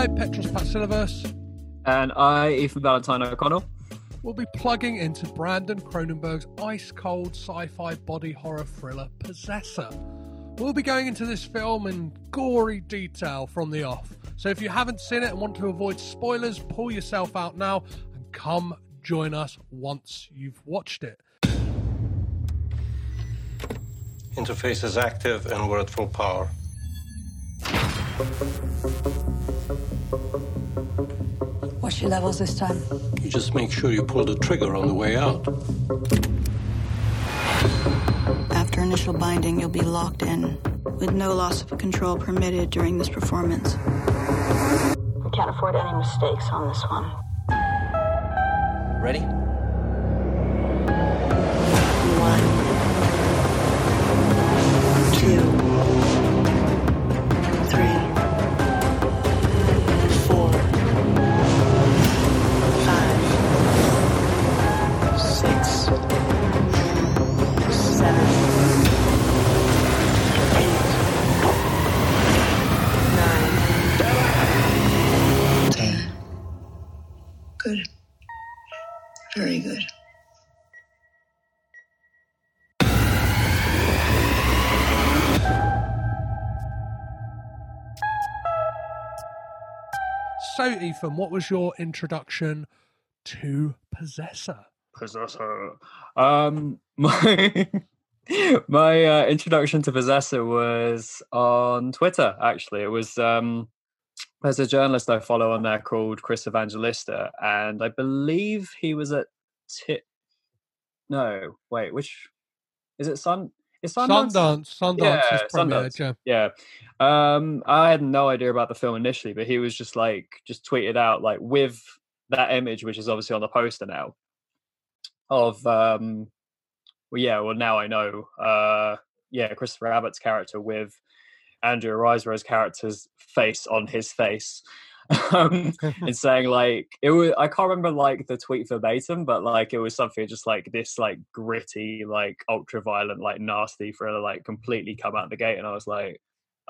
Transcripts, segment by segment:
I, Petros Patsilivus, And I, Ethan Valentine O'Connell. We'll be plugging into Brandon Cronenberg's ice cold sci fi body horror thriller Possessor. We'll be going into this film in gory detail from the off. So if you haven't seen it and want to avoid spoilers, pull yourself out now and come join us once you've watched it. Interface is active and we're at full power. What's your levels this time? You just make sure you pull the trigger on the way out. After initial binding, you'll be locked in, with no loss of control permitted during this performance. We can't afford any mistakes on this one. Ready? Ethan, what was your introduction to Possessor? Possessor. Um, my my uh, introduction to Possessor was on Twitter. Actually, it was um, there's a journalist I follow on there called Chris Evangelista, and I believe he was at Tit. No, wait, which is it? Sun. Is Sundance? Sundance. Sundance Yeah, is premiered, yeah. Yeah. Um, I had no idea about the film initially, but he was just like just tweeted out like with that image, which is obviously on the poster now, of um well yeah, well now I know. Uh yeah, Christopher Abbott's character with Andrea Riseborough's character's face on his face. um and saying like it was I can't remember like the tweet verbatim, but like it was something just like this like gritty, like ultra violent, like nasty thriller, like completely come out the gate. And I was like,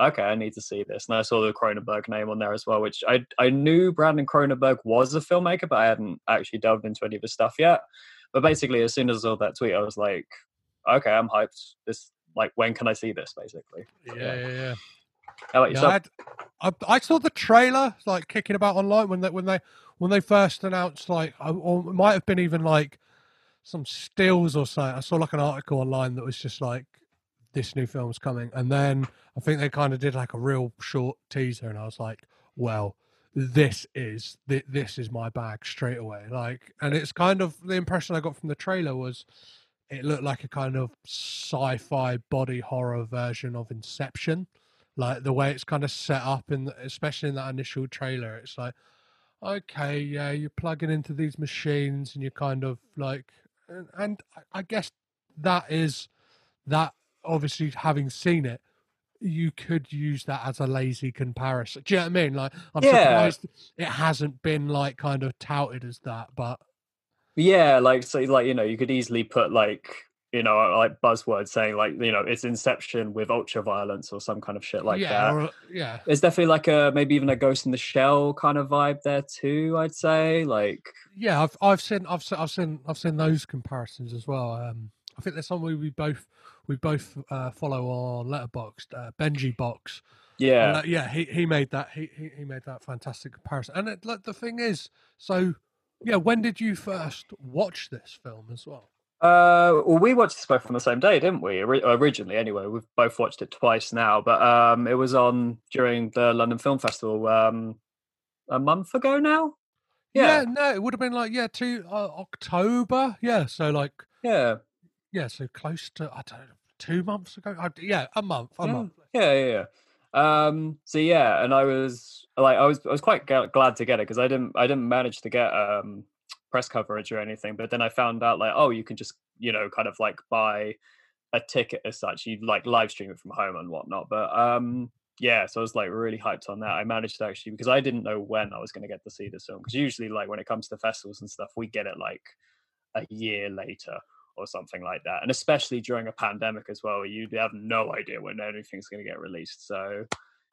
okay, I need to see this. And I saw the Cronenberg name on there as well, which I I knew Brandon Cronenberg was a filmmaker, but I hadn't actually delved into any of his stuff yet. But basically, as soon as I saw that tweet, I was like, okay, I'm hyped. This like when can I see this? Basically. Yeah, yeah, yeah. How about Yeah, yourself? I, had, I, I saw the trailer like kicking about online when they when they when they first announced like or it might have been even like some stills or something. I saw like an article online that was just like this new film's coming, and then I think they kind of did like a real short teaser, and I was like, well, this is thi- this is my bag straight away. Like, and it's kind of the impression I got from the trailer was it looked like a kind of sci-fi body horror version of Inception like the way it's kind of set up in the, especially in that initial trailer it's like okay yeah you're plugging into these machines and you're kind of like and, and I- i guess that is that obviously having seen it you could use that as a lazy comparison do you know what i mean like i'm Yeah. surprised it hasn't been like kind of touted as that but Yeah, like so, like you know, you could easily put like you know, like buzzwords saying like you know, it's Inception with ultra violence or some kind of shit like yeah that. or, yeah It's definitely like a maybe even a Ghost in the Shell kind of vibe there too. I'd say like yeah i've i've seen i've seen i've seen i've seen those comparisons as well um i think there's someone we both we both uh, follow on letterboxd uh, benji box yeah, uh, yeah he he made that he, he he made that fantastic comparison and it, like the thing is so yeah when did you first watch this film as well Uh, well, we watched this both on the same day, didn't we? Originally, anyway. We've both watched it twice now, but um, it was on during the London Film Festival um, a month ago now. yeah, Yeah, no it would have been like yeah two uh, october yeah so like yeah, yeah so close to i don't know two months ago I, yeah a month a yeah, month yeah, yeah. yeah. Um, so yeah, and I was like, I was, I was quite ga- glad to get it because I didn't, I didn't manage to get um press coverage or anything. But then I found out like, oh, you can just, you know, kind of like buy a ticket as such. You like live stream it from home and whatnot. But um, yeah, so I was like really hyped on that. I managed to actually because I didn't know when I was going to get to see this film because usually like when it comes to festivals and stuff, we get it like a year later or something like that. And especially during a pandemic as well, you have no idea when anything's going to get released. So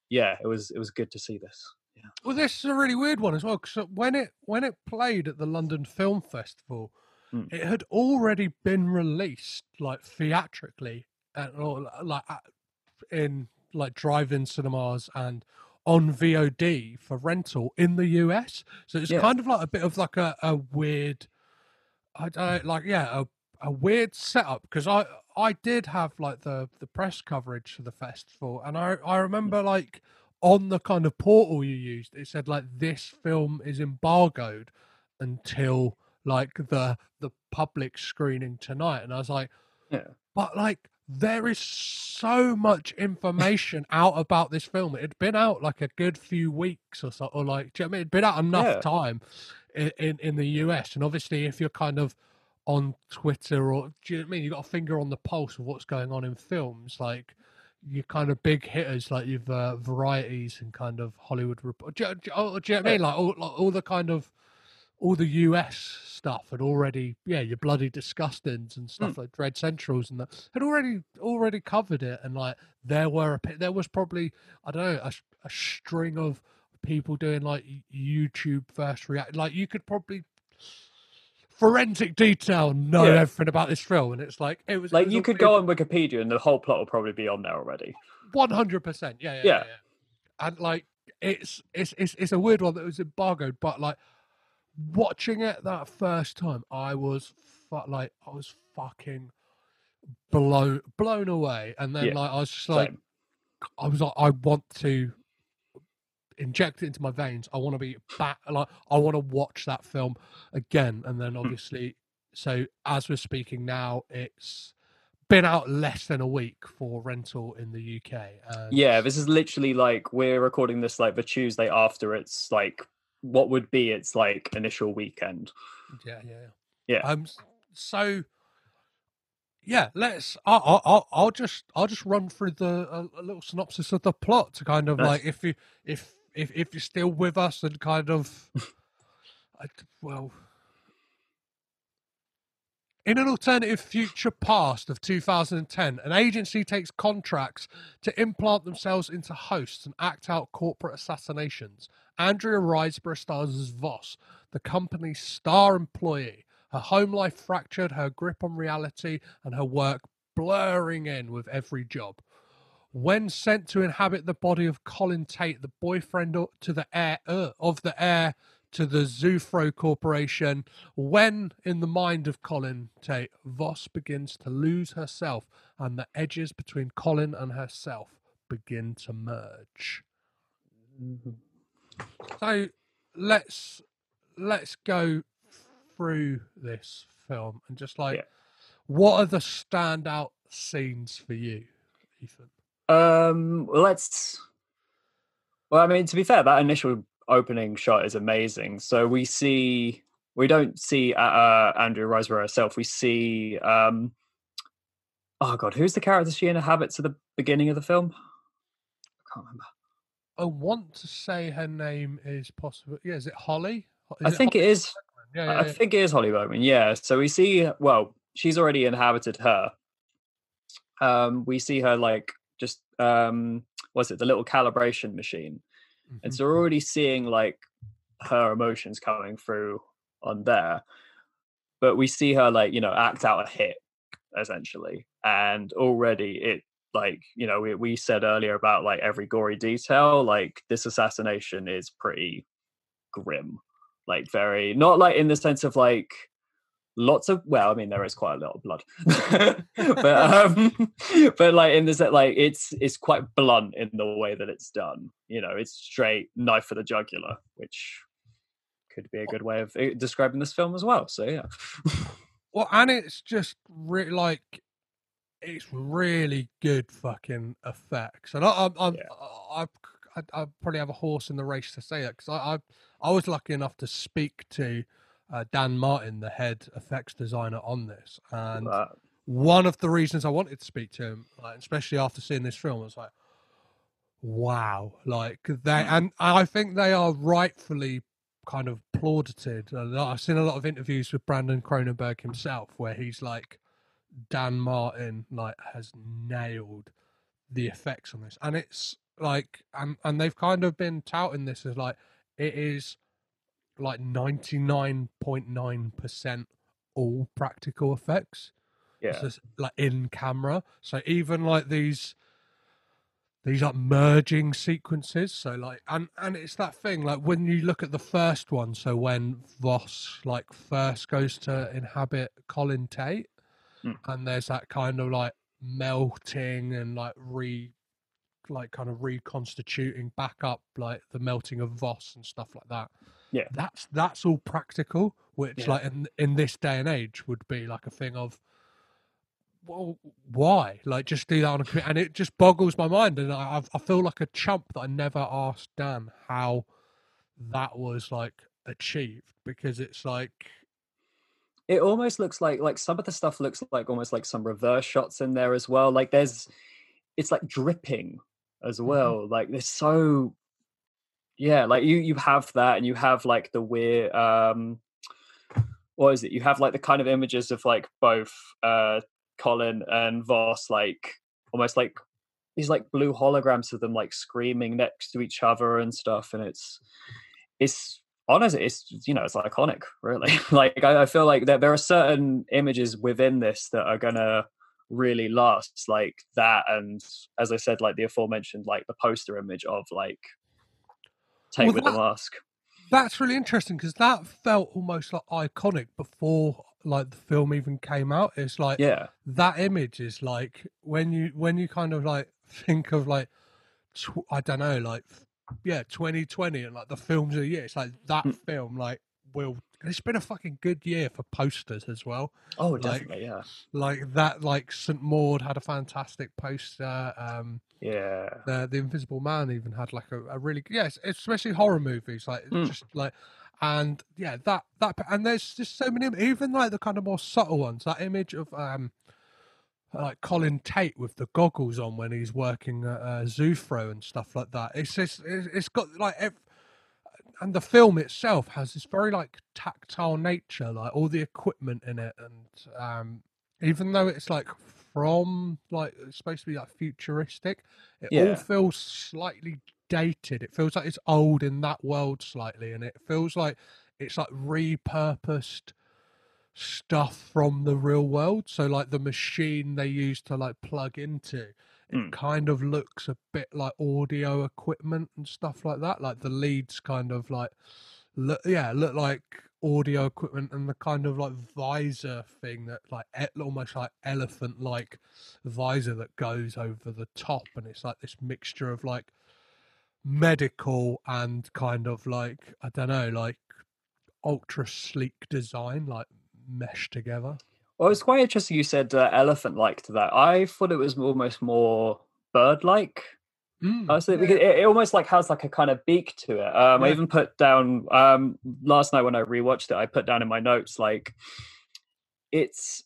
yeah, it was it was good to see this. Well, this is a really weird one as well because uh, when it when it played at the London Film Festival, Mm. it had already been released like theatrically and or uh, like in like drive-in cinemas and on VOD for rental in the US. So it's Yeah. kind of like a bit of like a, a weird, I don't like yeah a, a weird setup because I I did have like the the press coverage for the festival and I I hmm. remember like on the kind of portal you used it said like this film is embargoed until like the the public screening tonight and I was like Yeah. but like there is so much information out about this film. It had been out like a good few weeks or so, or like, do you know what I mean? It'd been out enough Yeah. time in, in, in the US. And obviously, if you're kind of on Twitter or, do you know what I mean? You've got a finger on the pulse of what's going on in films, like your kind of big hitters, like your uh, varieties and kind of Hollywood report. Do, you- do, oh, do you know what I mean? Like all, like all the kind of all the US stuff had already, yeah, your bloody disgustings and stuff like Dread Centrals and that had already already covered it, and like there were a, there was probably I don't know a string of people doing like YouTube first react, like you could probably forensic detail know Yeah. everything about this film, and it's like it was it Like was you could weird- go on Wikipedia and the whole plot will probably be on there already. One hundred percent. Yeah, yeah, Yeah. yeah, yeah. And like it's it's it's it's a weird one that was embargoed, but like watching it that first time, I was fu- like I was fucking blown blown away, and then like I was just like Same. I was like I want to inject it into my veins. I want to be back. Like I want to watch that film again, and then obviously, so as we're speaking now, it's been out less than a week for rental in the UK. And Yeah, this is literally like we're recording this like the Tuesday after it's like what would be its like initial weekend. yeah, yeah, Yeah. Um, so yeah, let's. I'll, I'll- I'll, I'll just, I'll just run through the a, a little synopsis of the plot to kind of Nice. like if you, if, if, if you're still with us and kind of, I, well. In an alternative future past of 2010, an agency takes contracts to implant themselves into hosts and act out corporate assassinations. Andrea Riseborough stars as Voss, the company's star employee. Her home life fractured, her grip on reality, and her work blurring in with every job. When sent to inhabit the body of Colin Tate, the boyfriend to the heir uh, of the heir to the Zufro Corporation, when in the mind of Colin Tate, Voss begins to lose herself, and the edges between Colin and herself begin to merge. So let's let's go through this film and just like Yeah. what are the standout scenes for you, Ethan? Um, let's. Well, I mean, to be fair, that initial opening shot is amazing. So we see, we don't see uh, uh, Andrea Riseborough herself. We see, um, oh god, who's the character she inhabits at the beginning of the film? I can't remember. I want to say her name is possible. Yeah, is it Holly? Is I think Holly it is. Yeah, yeah, I yeah. think it is Holly Bergman. Yeah. So we see. Well, she's already inhabited her. Um, we see her like um, what's it? The little calibration machine. and Mhm. so we're already seeing like her emotions coming through on there but we see her like you know act out a hit essentially and already it like you know we, we said earlier about like every gory detail like this assassination is pretty grim like very not like in the sense of like lots of well i mean there is quite a lot of blood but um but like in this like it's it's quite blunt in the way that it's done you know it's straight knife for the jugular which could be a good way of uh, describing this film as well so yeah Well, and it's just re- like it's really good fucking effects, and I, I'm, I'm Yeah. I, I, I probably have a horse in the race to say that because I, I, I was lucky enough to speak to uh, Dan Martin, the head effects designer on this, and But, one of the reasons I wanted to speak to him, like, especially after seeing this film, was like, wow, like they, and I think they are rightfully kind of plaudted. A I've seen a lot of interviews with Brandon Cronenberg himself, where he's like, Dan Martin, like, has nailed the effects on this, and it's like and and they've kind of been touting this as like it is like 99.9% all practical effects Yeah. just like in camera so even like these these like merging sequences so like and and it's that thing like when you look at the first one so when voss like first goes to inhabit colin tate Hmm. and there's that kind of like melting and like re like kind of reconstituting back up like the melting of voss and stuff like that Yeah. that's that's all practical which Yeah. like in in this day and age would be like a thing of well why like just do that on a computer and it just boggles my mind and I, I feel like a chump that I never asked Dan how that was like achieved because it's like it almost looks like like some of the stuff looks like almost like some reverse shots in there as well like there's it's like dripping as mm-hmm. well like there's so yeah like you you have that and you have like the weird um what is it? You have like the kind of images of like both uh colin and voss like almost like these like blue holograms of them like screaming next to each other and stuff and it's it's honestly it's you know it's iconic really. Like I, I feel like there, there are certain images within this that are gonna really last like that and as i said like the aforementioned like the poster image of like take Well, with the mask. that's really interesting because that felt almost like iconic before like the film even came out. It's like yeah. that image is like when you when you kind of like think of like tw- I don't know like yeah 2020 and like the films of the year it's like that Mm. film like will it's been a fucking good year for posters as well. Oh Like- definitely yeah. like that like St Maud had a fantastic poster um yeah the the Invisible Man even had like a, a really yes, especially horror movies like Mm. just like and yeah that that and there's just so many even like the kind of more subtle ones that image of um like Colin Tate with the goggles on when he's working at uh, Zufro and stuff like that. It's just it's, got like and the film itself has this very like tactile nature, like all the equipment in it, and um even though it's like from like it's supposed to be like futuristic, it all feels slightly dated. It feels like it's old in that world slightly, and it feels like it's like repurposed stuff from the real world. So like the machine they use to like plug into, it Mm. kind of looks a bit like audio equipment and stuff like that. Like the leads kind of like look yeah, look like audio equipment and the kind of like visor thing that like almost like elephant like visor that goes over the top and it's like this mixture of like medical and kind of like I don't know, like ultra sleek design, like meshed together. well it's quite interesting you said uh, elephant like to that i thought it was almost more bird like Mm, Oh, so yeah. because it, it almost like has like a kind of beak to it. Um, I even put down um last night when I rewatched it, I put down in my notes like it's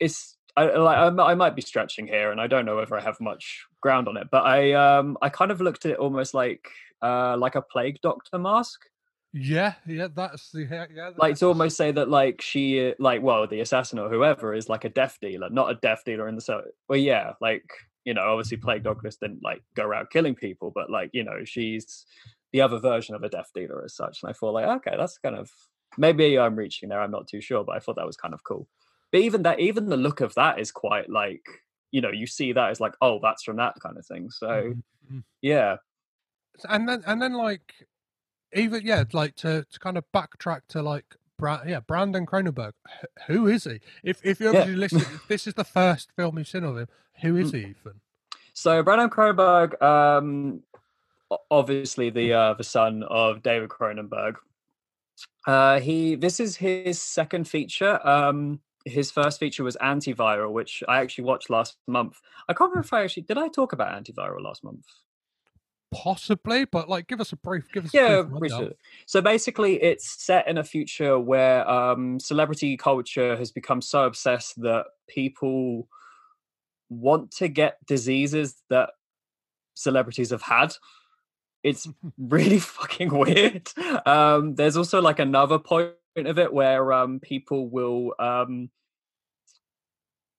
it's I like I, m- I might be stretching here, and I don't know whether I have much ground on it, but I um I kind of looked at it almost like uh like a plague doctor mask. Yeah, yeah, that's the yeah. yeah Like that's to almost say that like she like well the assassin or whoever is like a death dealer, not a death dealer in the so well yeah like you know obviously plague doctors didn't like go around killing people, but like you know she's the other version of a death dealer as such. And I thought like okay that's kind of maybe I'm reaching there. I'm not too sure, but I thought that was kind of cool. But even that even the look of that is quite like you know you see that as like oh that's from that kind of thing. So Mhm, mhm. yeah and then and then like even yeah, like to to kind of backtrack to like Bra- yeah, Brandon Cronenberg. Wh- Who is he? If if you're Yeah. listening, this is the first film you've seen of him. Who Mm. he, Ethan? So Brandon Cronenberg, um, obviously the uh, the son of David Cronenberg. Uh, he this is his second feature. Um, his first feature was Antiviral, which I actually watched last month. I can't remember if I actually did. I talk about Antiviral last month. Possibly, but like, give us a brief. Give us Yeah, a brief so basically, it's set in a future where um, celebrity culture has become so obsessed that people want to get diseases that celebrities have had. It's really fucking weird. Um, there's also like another point of it where um, people will um,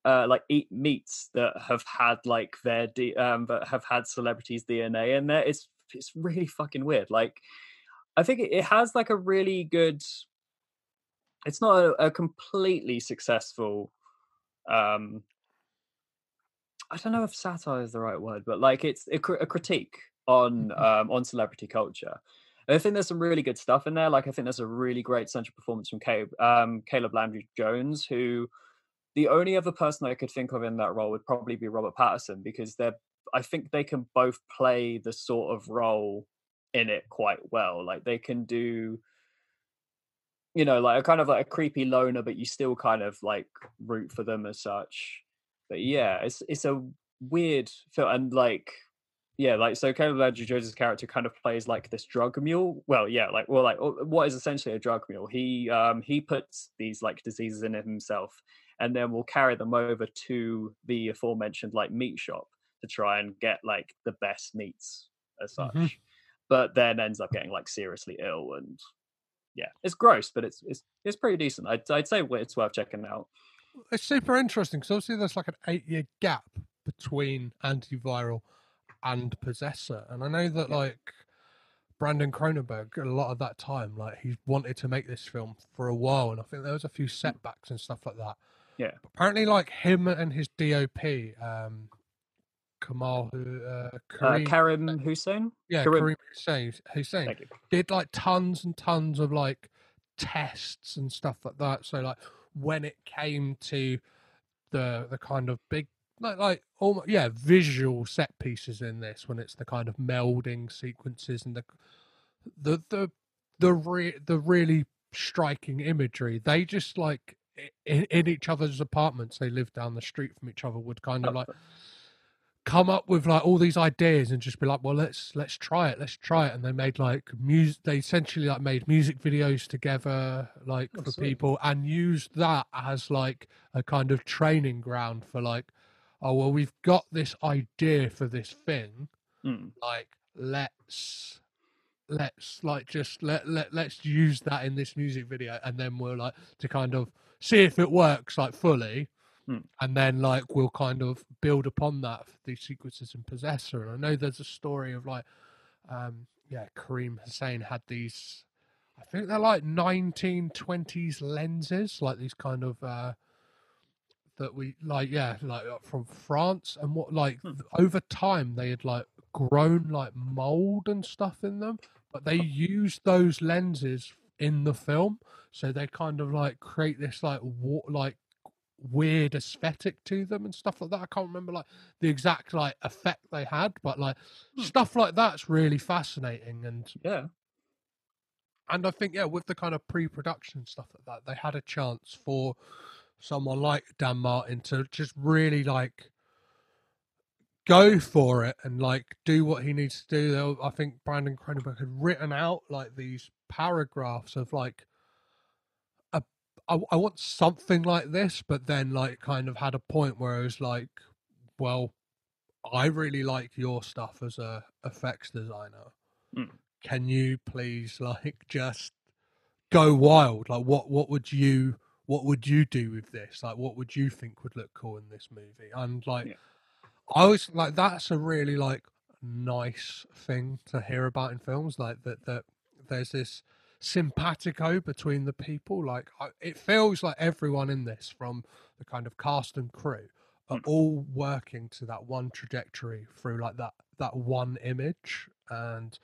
uh, like eat meats that have had like their D, um that have had celebrities DNA in there. It's it's really fucking weird. Like I think it, it has like a really good. It's not a, a completely successful. um I don't know if satire is the right word, but like it's a, cr- a critique on um on celebrity culture. I think there's some really good stuff in there. Like I think there's a really great central performance from Caleb, um, Caleb Landry Jones, who the only other person I could think of in that role would probably be Robert Pattinson because they're I think they can both play the sort of role in it quite well. Like they can do you know, like a kind of like a creepy loner, but you still kind of like root for them as such. But yeah, it's it's a weird film and like yeah, like so Caleb Landry Jones's character kind of plays like this drug mule. Well, yeah, like well, like what is essentially a drug mule. He um he puts these like diseases in himself, and then we'll carry them over to the aforementioned like meat shop to try and get like the best meats as such. Mhm. But then ends up getting like seriously ill and yeah, it's gross, but it's it's it's pretty decent. I'd I'd say it's worth checking out. It's super interesting because obviously there's like an eight year gap between antiviral and possessor, and I know that Yeah. like Brandon Cronenberg, a lot of that time, like he wanted to make this film for a while, and I think there was a few setbacks and stuff like that. Yeah. Apparently, like him and his DOP, um, Kamal, who uh, Uh, Kareem, Karim Hussain, yeah, Karim- Kareem Hussain, Hussain. Did like tons and tons of like tests and stuff like that. So like when it came to the the kind of big like like almost yeah visual set pieces in this when it's the kind of melding sequences and the the the the re- the really striking imagery they just like in, in each other's apartments they lived down the street from each other would kind of like come up with like all these ideas and just be like well let's let's try it let's try it and they made like music they essentially like made music videos together like Oh, for sweet. people and used that as like a kind of training ground for like oh well we've got this idea for this thing Mm. like let's let's like just let, let let's use that in this music video and then we're like to kind of see if it works like fully Hmm. and then like we'll kind of build upon that for these sequences in possessor and i know there's a story of like um yeah karim hussain had these i think they're like 1920s lenses like these kind of uh that we like yeah like uh, from france and what like Hmm. over time they had like grown like mold and stuff in them but they used those lenses in the film so they kind of like create this like wa- like weird aesthetic to them and stuff like that i can't remember like the exact like effect they had but like Hmm. stuff like that's really fascinating and Yeah, and I think yeah, with the kind of pre-production stuff like that, they had a chance for someone like Dan Martin to just really like go for it and like do what he needs to do. There- I think Brandon Cronenberg had written out like these paragraphs of like a I, I want something like this, but then like kind of had a point where it was like, well, I really like your stuff as a effects designer. Mm. Can you please like just go wild? Like what what would you what would you do with this? Like what would you think would look cool in this movie? And like Yeah. I was like that's a really like nice thing to hear about in films like that that there's this simpatico between the people like I, it feels like everyone in this from the kind of cast and crew are all working to that one trajectory through like that that one image and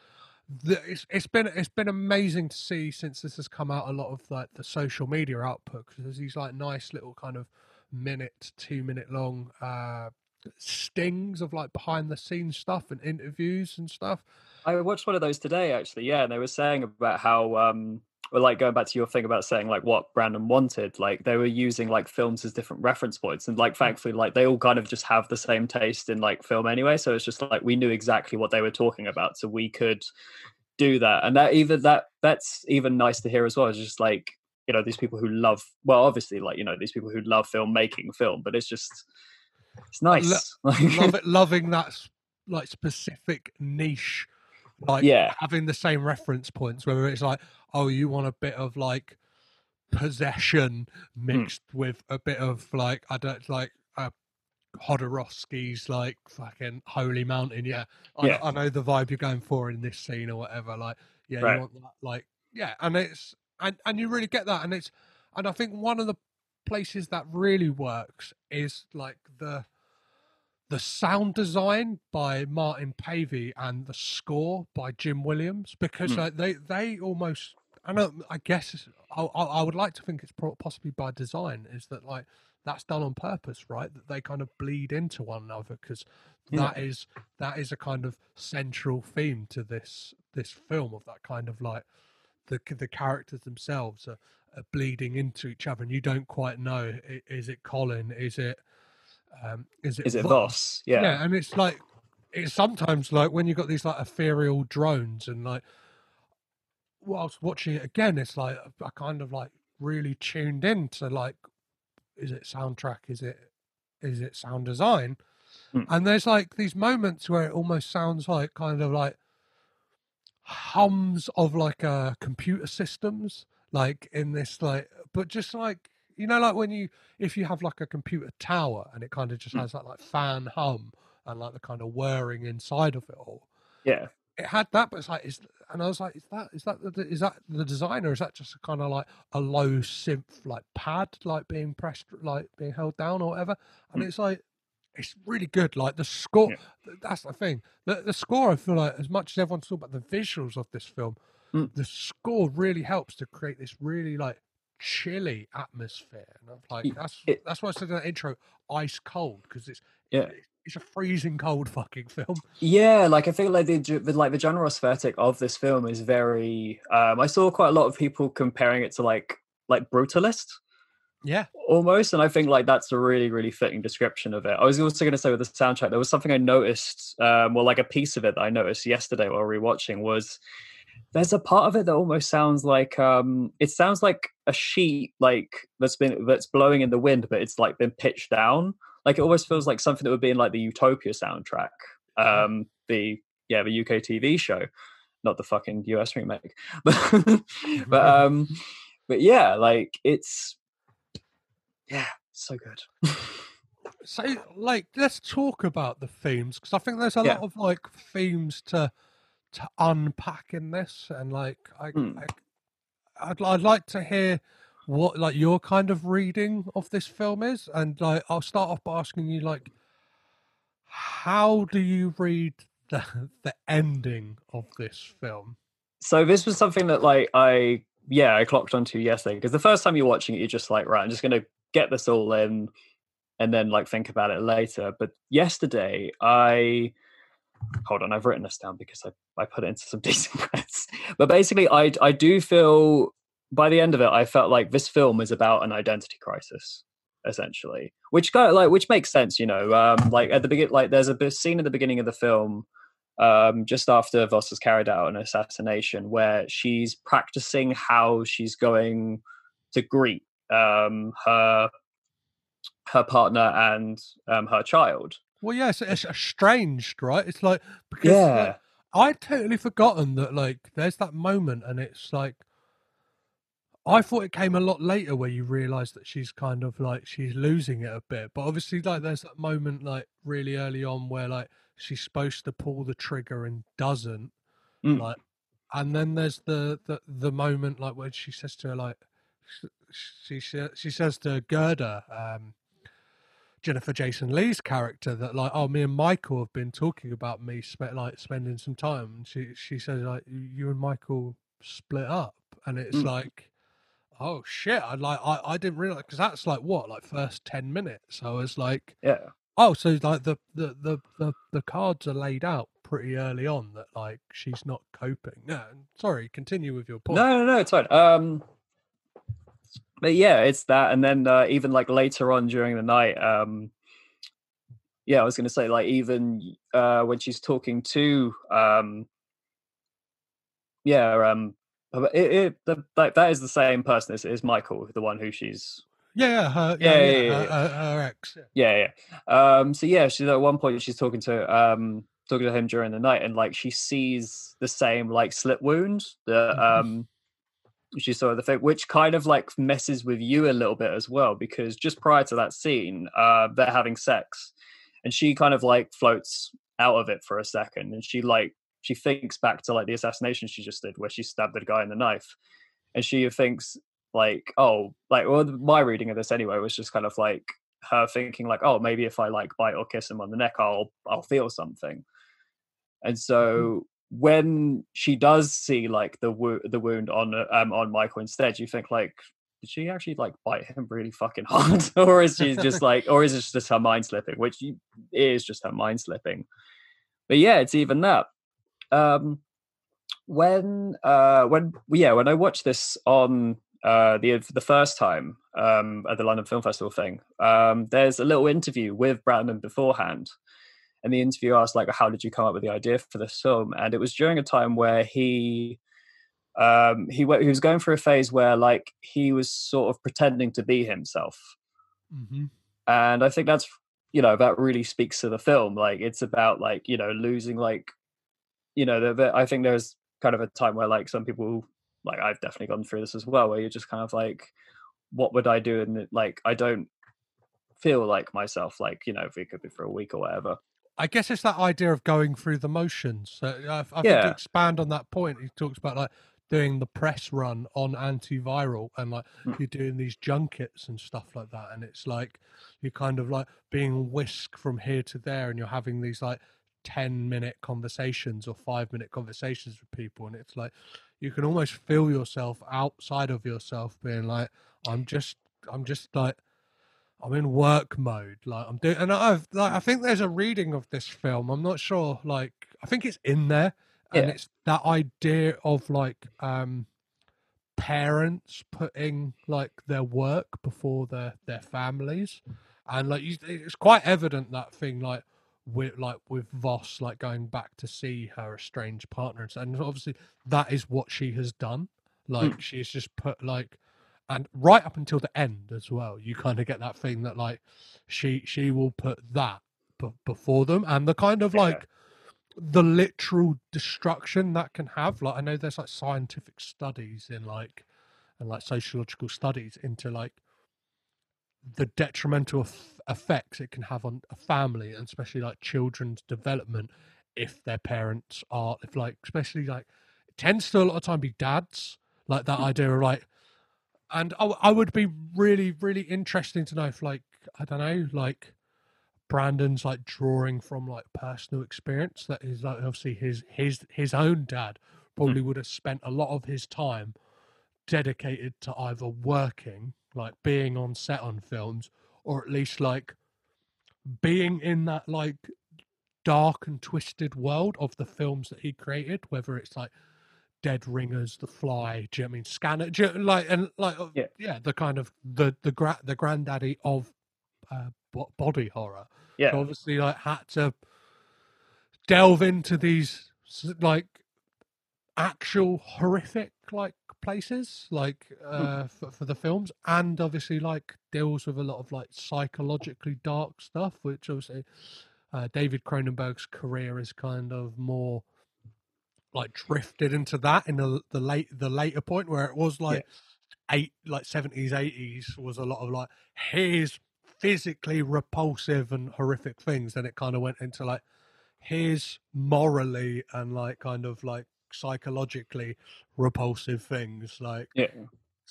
the, it's, it's been it's been amazing to see since this has come out a lot of like the social media output because there's these like nice little kind of minute two minute long uh stings of like behind the scenes stuff and interviews and stuff I watched one of those today, actually. Yeah, and they were saying about how, um, well, like going back to your thing about saying like what Brandon wanted, like they were using like films as different reference points, and like thankfully, like they all kind of just have the same taste in like film anyway. So it's just like we knew exactly what they were talking about, so we could do that, and that even that that's even nice to hear as well. It's just like you know these people who love, well, obviously, like you know these people who love film making film, but it's just it's nice. love it loving that like specific niche like Yeah. having the same reference points whether it's like oh you want a bit of like possession Hmm. mixed with a bit of like i don't like uh, Jodorowsky's like fucking holy mountain. Yeah, I, Yeah. I know the vibe you're going for in this scene or whatever. Like, yeah, Right. you want that, like, yeah, and it's and and you really get that, and it's and I think one of the places that really works is like the the sound design by Martin Pavey and the score by Jim Williams because Mm. like, they they almost I know I guess I, I would like to think it's possibly by design is that like that's done on purpose right that they kind of bleed into one another because that is that is a kind of central theme to this this film of that kind of like the the characters themselves are bleeding into each other and you don't quite know is it Colin is it um is it Is it Voss? Yeah. yeah and it's like it's sometimes like when you've got these like ethereal drones and like whilst watching it again it's like i kind of like really tuned in to like is it soundtrack is it is it sound design Mm. and there's like these moments where it almost sounds like kind of like hums of like uh computer systems like in this like but just like you know like when you if you have like a computer tower and it kind of just Mm. has that like fan hum and like the kind of whirring inside of it all Yeah. it had that but it's like is and i was like is that is that the, is that the designer is that just a kind of like a low synth like pad like being pressed like being held down or whatever and Mm. it's like it's really good like the score Yeah. th- that's the thing the, the score i feel like as much as everyone's talking about the visuals of this film Mm. the score really helps to create this really like chilly atmosphere and i'm like that's it- that's why i said in the intro ice cold because it's Yeah. it's a freezing cold fucking film Yeah, like I feel like the, the like the general aesthetic of this film is very. Um, I saw quite a lot of people comparing it to like like Brutalist yeah almost, and I think like that's a really really fitting description of it. I was also going to say with the soundtrack, there was something I noticed, um, well, like a piece of it that I noticed yesterday while rewatching was there's a part of it that almost sounds like um it sounds like a sheet like that's been that's blowing in the wind but it's like been pitched down. Like it almost feels like something that would be in like the utopia soundtrack um the yeah the uk tv show. Not the fucking us remake. But but um but yeah like it's yeah so good. So, like, let's talk about the themes because I think there's a Yeah. lot of like themes to to unpack in this, and like, I, Mm. I I'd, I'd like to hear what like your kind of reading of this film is, and like, I'll start off by asking you like, how do you read the the ending of this film? so this was something that like i yeah i clocked onto yesterday because the first time you're watching it you're just like right i'm just gonna get this all in and then like think about it later but yesterday i hold on i've written this down because i, I put it into some decent words but basically i i do feel by the end of it i felt like this film is about an identity crisis essentially which kind of like which makes sense you know um like at the beginning like there's a scene at the beginning of the film um, just after Voss has carried out an assassination, where she's practicing how she's going to greet um, her her partner and um, her child. Well, yeah, it's, it's estranged, right? It's like because Yeah. I'd totally forgotten that like there's that moment, and it's like I thought it came a lot later where you realise that she's kind of like she's losing it a bit, but obviously like there's that moment like really early on where like she's supposed to pull the trigger and doesn't, Mm. like, and then there's the the the moment like when she says to her like she she, she says to Girder. um Jennifer Jason Leigh's character that like oh me and Michael have been talking about me spe- like spending some time and she she says like you and Michael split up and it's Mm. like oh shit I like I, I didn't realize because that's like what like first 10 minutes I was like Yeah, oh so like the the the the, the cards are laid out pretty early on that like she's not coping no sorry continue with your point no, no, no, it's fine. Um, but yeah, it's that, and then uh, even like later on during the night, um, yeah, I was going to say like even uh, when she's talking to, um, yeah, um, it, it the, like that is the same person as is Michael, the one who she's yeah yeah her Yeah, yeah, yeah, yeah, yeah, her, her, her ex yeah. yeah yeah um so yeah she's at one point she's talking to um talking to him during the night and like she sees the same like slip wound that Mhm. Um she saw the thing, which kind of like messes with you a little bit as well, because just prior to that scene, uh, they're having sex, and she kind of like floats out of it for a second, and she like she thinks back to like the assassination she just did, where she stabbed the guy in the knife, and she thinks like, oh, like well, my reading of this anyway was just kind of like her thinking like, oh, maybe if I like bite or kiss him on the neck, I'll I'll feel something, and so when she does see like the wo- the wound on uh, um on Michael instead, you think like, did she actually like bite him really fucking hard, or is she just like, or is it just her mind slipping? Which you, is just her mind slipping. But yeah, it's even that. Um, when uh when yeah when I watched this on uh the the first time um at the London Film Festival thing, um there's a little interview with Brandon beforehand and the interview asked like how did you come up with the idea for this film? And it was during a time where he um he, he was going through a phase where like he was sort of pretending to be himself. Mm-hmm. and i think that's you know that really speaks to the film. Like it's about like you know losing like you know the, the, i think there's kind of a time where like some people like i've definitely gone through this as well where you're just kind of like what would i do? And like i don't feel like myself like you know if it could be for a week or whatever I guess it's that idea of going through the motions. So I, I think Yeah. to expand on that point, he talks about like doing the press run on antiviral and like Mm. you're doing these junkets and stuff like that. And it's like you're kind of like being whisked from here to there and you're having these like 10 minute conversations or five minute conversations with people. And it's like you can almost feel yourself outside of yourself being like, I'm just, I'm just like, I'm in work mode. Like I'm doing, and I've like I think there's a reading of this film. I'm not sure. Like I think it's in there, and Yeah. it's that idea of like um parents putting like their work before their their families, and like you, it's quite evident that thing like with like with Voss like going back to see her estranged partner, and obviously that is what she has done. Like she's just put like and right up until the end as well you kind of get that thing that like she she will put that b- before them and the kind of Yeah. like the literal destruction that can have like i know there's like scientific studies in like and like sociological studies into like the detrimental eff- effects it can have on a family and especially like children's development if their parents are if like especially like it tends to a lot of time be dads like that hmm. idea of like and I, I would be really really interesting to know if like i don't know like brandon's like drawing from like personal experience that is like obviously his his his own dad probably hmm. would have spent a lot of his time dedicated to either working like being on set on films or at least like being in that like dark and twisted world of the films that he created whether it's like Dead Ringers, The Fly. Do you know what I mean Scanner? Do you, like and like uh, Yeah. yeah, the kind of the the gra- the granddaddy of uh, bo- body horror. yeah So obviously, like had to delve into these like actual horrific like places like uh for, for the films and obviously like deals with a lot of like psychologically dark stuff which obviously uh, david cronenberg's career is kind of more like drifted into that in the, the late the later point where it was like eight like 70s 80s was a lot of like here's physically repulsive and horrific things. Then it kind of went into like here's morally and like kind of like psychologically repulsive things like yeah.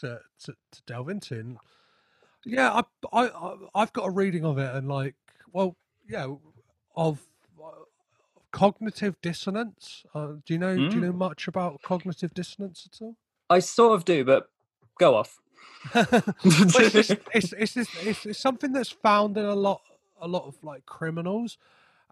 to, to, to delve into. And yeah I, I i've got a reading of it and like well yeah of cognitive dissonance? Uh, do you know do you know much about cognitive dissonance at all? I sort of do but go off. It's, just, it's, it's, just, it's, it's something that's found in a lot a lot of like criminals.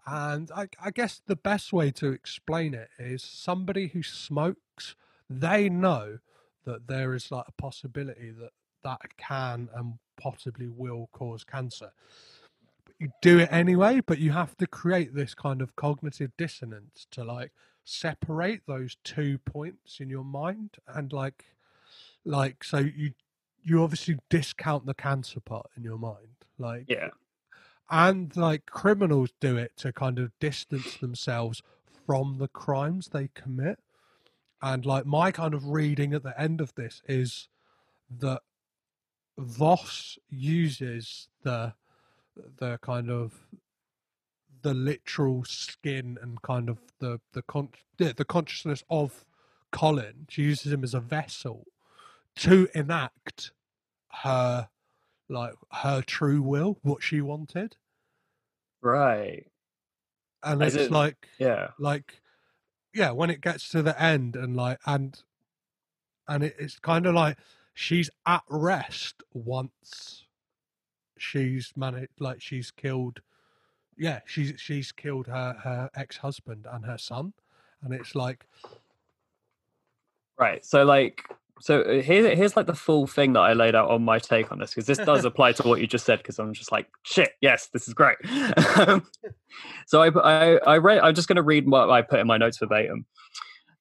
And I, I guess the best way to explain it is somebody who smokes they know that there is like a possibility that that can and possibly will cause cancer you do it anyway but you have to create this kind of cognitive dissonance to like separate those two points in your mind and like like so you you obviously discount the cancer part in your mind like yeah. and like criminals do it to kind of distance themselves from the crimes they commit. And like my kind of reading at the end of this is that Voss uses the the kind of the literal skin and kind of the the con- the, the consciousness of Colin. She uses him as a vessel to enact her like her true will, what she wanted, Right. and As it's in- like Yeah. like yeah when it gets to the end and like and and it, it's kind of like she's at rest once she's managed like she's killed yeah she's she's killed her her ex-husband and her son and it's like Right. So like so uh, here, here's like the full thing that I laid out on my take on this because this does apply to what you just said because I'm just like shit yes this is great Um, so I, I I read I'm just going to read what I put in my notes verbatim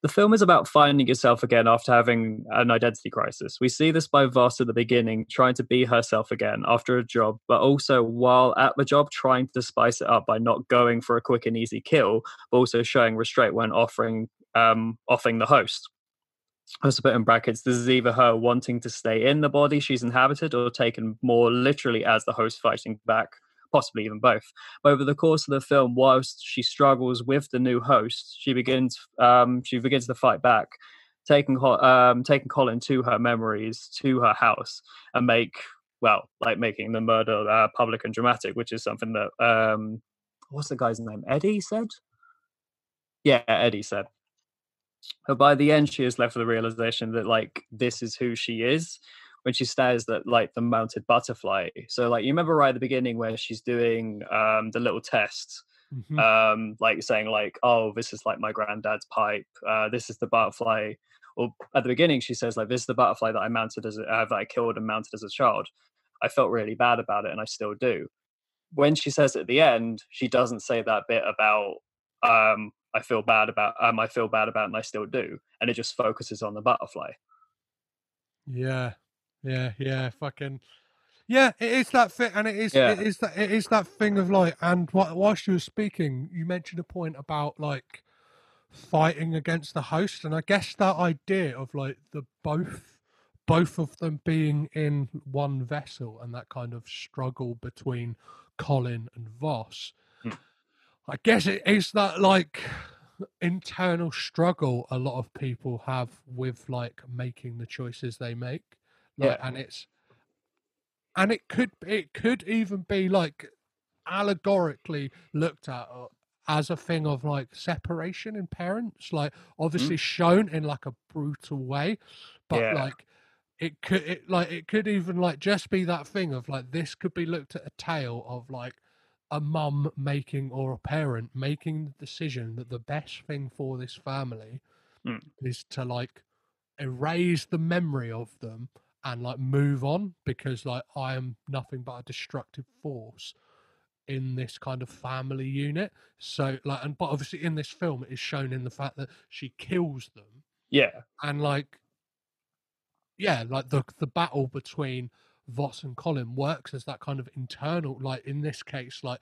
the film is about finding yourself again after having an identity crisis. We see this by Voss at the beginning, trying to be herself again after a job, but also while at the job, trying to spice it up by not going for a quick and easy kill, but also showing restraint when offering um, offering the host. I also put in brackets, this is either her wanting to stay in the body she's inhabited or taken more literally as the host fighting back, possibly even both. But over the course of the film, whilst she struggles with the new host, she begins um, she begins to fight back, taking um, taking Colin to her memories, to her house, and make well, like making the murder uh, public and dramatic, which is something that um, what's the guy's name? Eddie said. Yeah, Eddie said. But by the end, she is left with the realization that like this is who she is when she stares at like the mounted butterfly. So like you remember right at the beginning where she's doing um the little test, mhm. um, like saying like, oh, this is like my granddad's pipe. Uh, this is the butterfly. Or at the beginning, she says like, this is the butterfly that I mounted as a, uh, that I killed and mounted as a child. I felt really bad about it, and I still do. When she says at the end, she doesn't say that bit about um, I feel bad about um, I feel bad about, and I still do, and it just focuses on the butterfly. Yeah, yeah, yeah. Fucking yeah. It is that thing, and it is Yeah. it is that it is that thing of like. And wh- whilst you were speaking, you mentioned a point about like fighting against the host, and I guess that idea of like the both both of them being in one vessel and that kind of struggle between Colin and Voss. Hmm. I guess it is that like internal struggle a lot of people have with like making the choices they make. Like, Yeah. and it's and it could it could even be like allegorically looked at uh, as a thing of like separation in parents like obviously shown in like a brutal way but Yeah. like it could it like it could even like just be that thing of like this could be looked at a tale of like a mum making or a parent making the decision that the best thing for this family Mm. is to like erase the memory of them and like move on because like I am nothing but a destructive force in this kind of family unit. So like and but obviously in this film it is shown in the fact that she kills them Yeah, and like yeah, like the the battle between Voss and Colin works as that kind of internal like in this case like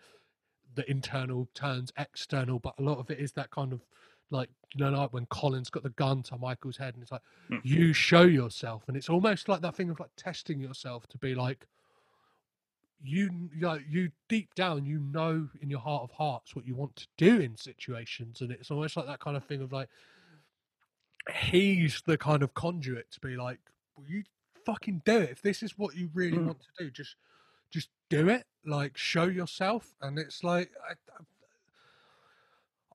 the internal turns external, but a lot of it is that kind of like you know like when Colin's got the gun to Michael's head and it's like Mm. you show yourself. And it's almost like that thing of like testing yourself to be like you you know, you deep down you know in your heart of hearts what you want to do in situations. And it's almost like that kind of thing of like he's the kind of conduit to be like well, you fucking do it. If this is what you really Mm. want to do just just do it. Like show yourself. And it's like i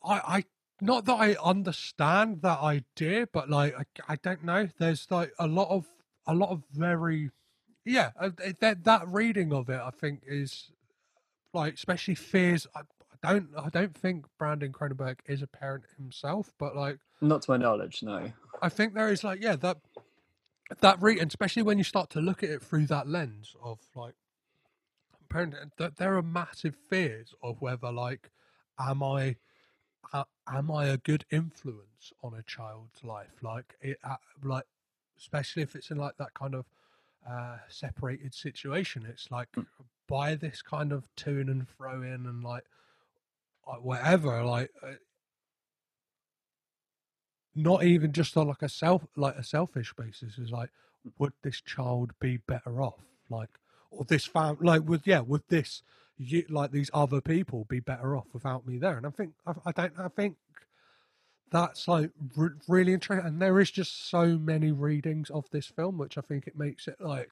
i, I not that i understand that idea but like I, I don't know there's like a lot of a lot of very yeah uh, that that reading of it i think is like especially fears I, I don't i don't think brandon cronenberg is a parent himself but like not to my knowledge, no. I think there is like yeah that that re and especially when you start to look at it through that lens of like parent that there are massive fears of whether like am I uh, am I a good influence on a child's life? Like it uh, like especially if it's in like that kind of uh separated situation it's like by this kind of tune and throw in and like uh, whatever like uh, not even just on like a self like a selfish basis is like would this child be better off? Like or this fam like would yeah would this you like these other people be better off without me there and i think i, I don't i think that's like r- really interesting and there is just so many readings of this film which i think it makes it like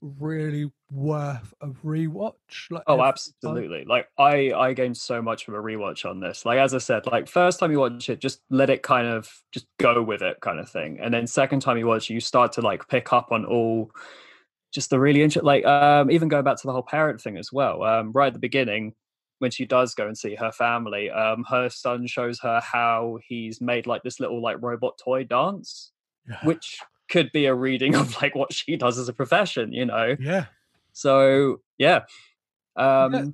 really worth a rewatch like Oh, every time. absolutely. Like I I gained so much from a rewatch on this. Like as I said, like first time you watch it, just let it kind of just go with it kind of thing. And then second time you watch it, you start to like pick up on all just the really interesting like um even going back to the whole parent thing as well. Um right at the beginning when she does go and see her family, um her son shows her how he's made like this little like robot toy dance, yeah. which could be a reading of like what she does as a profession, you know. yeah So yeah. Um Yeah.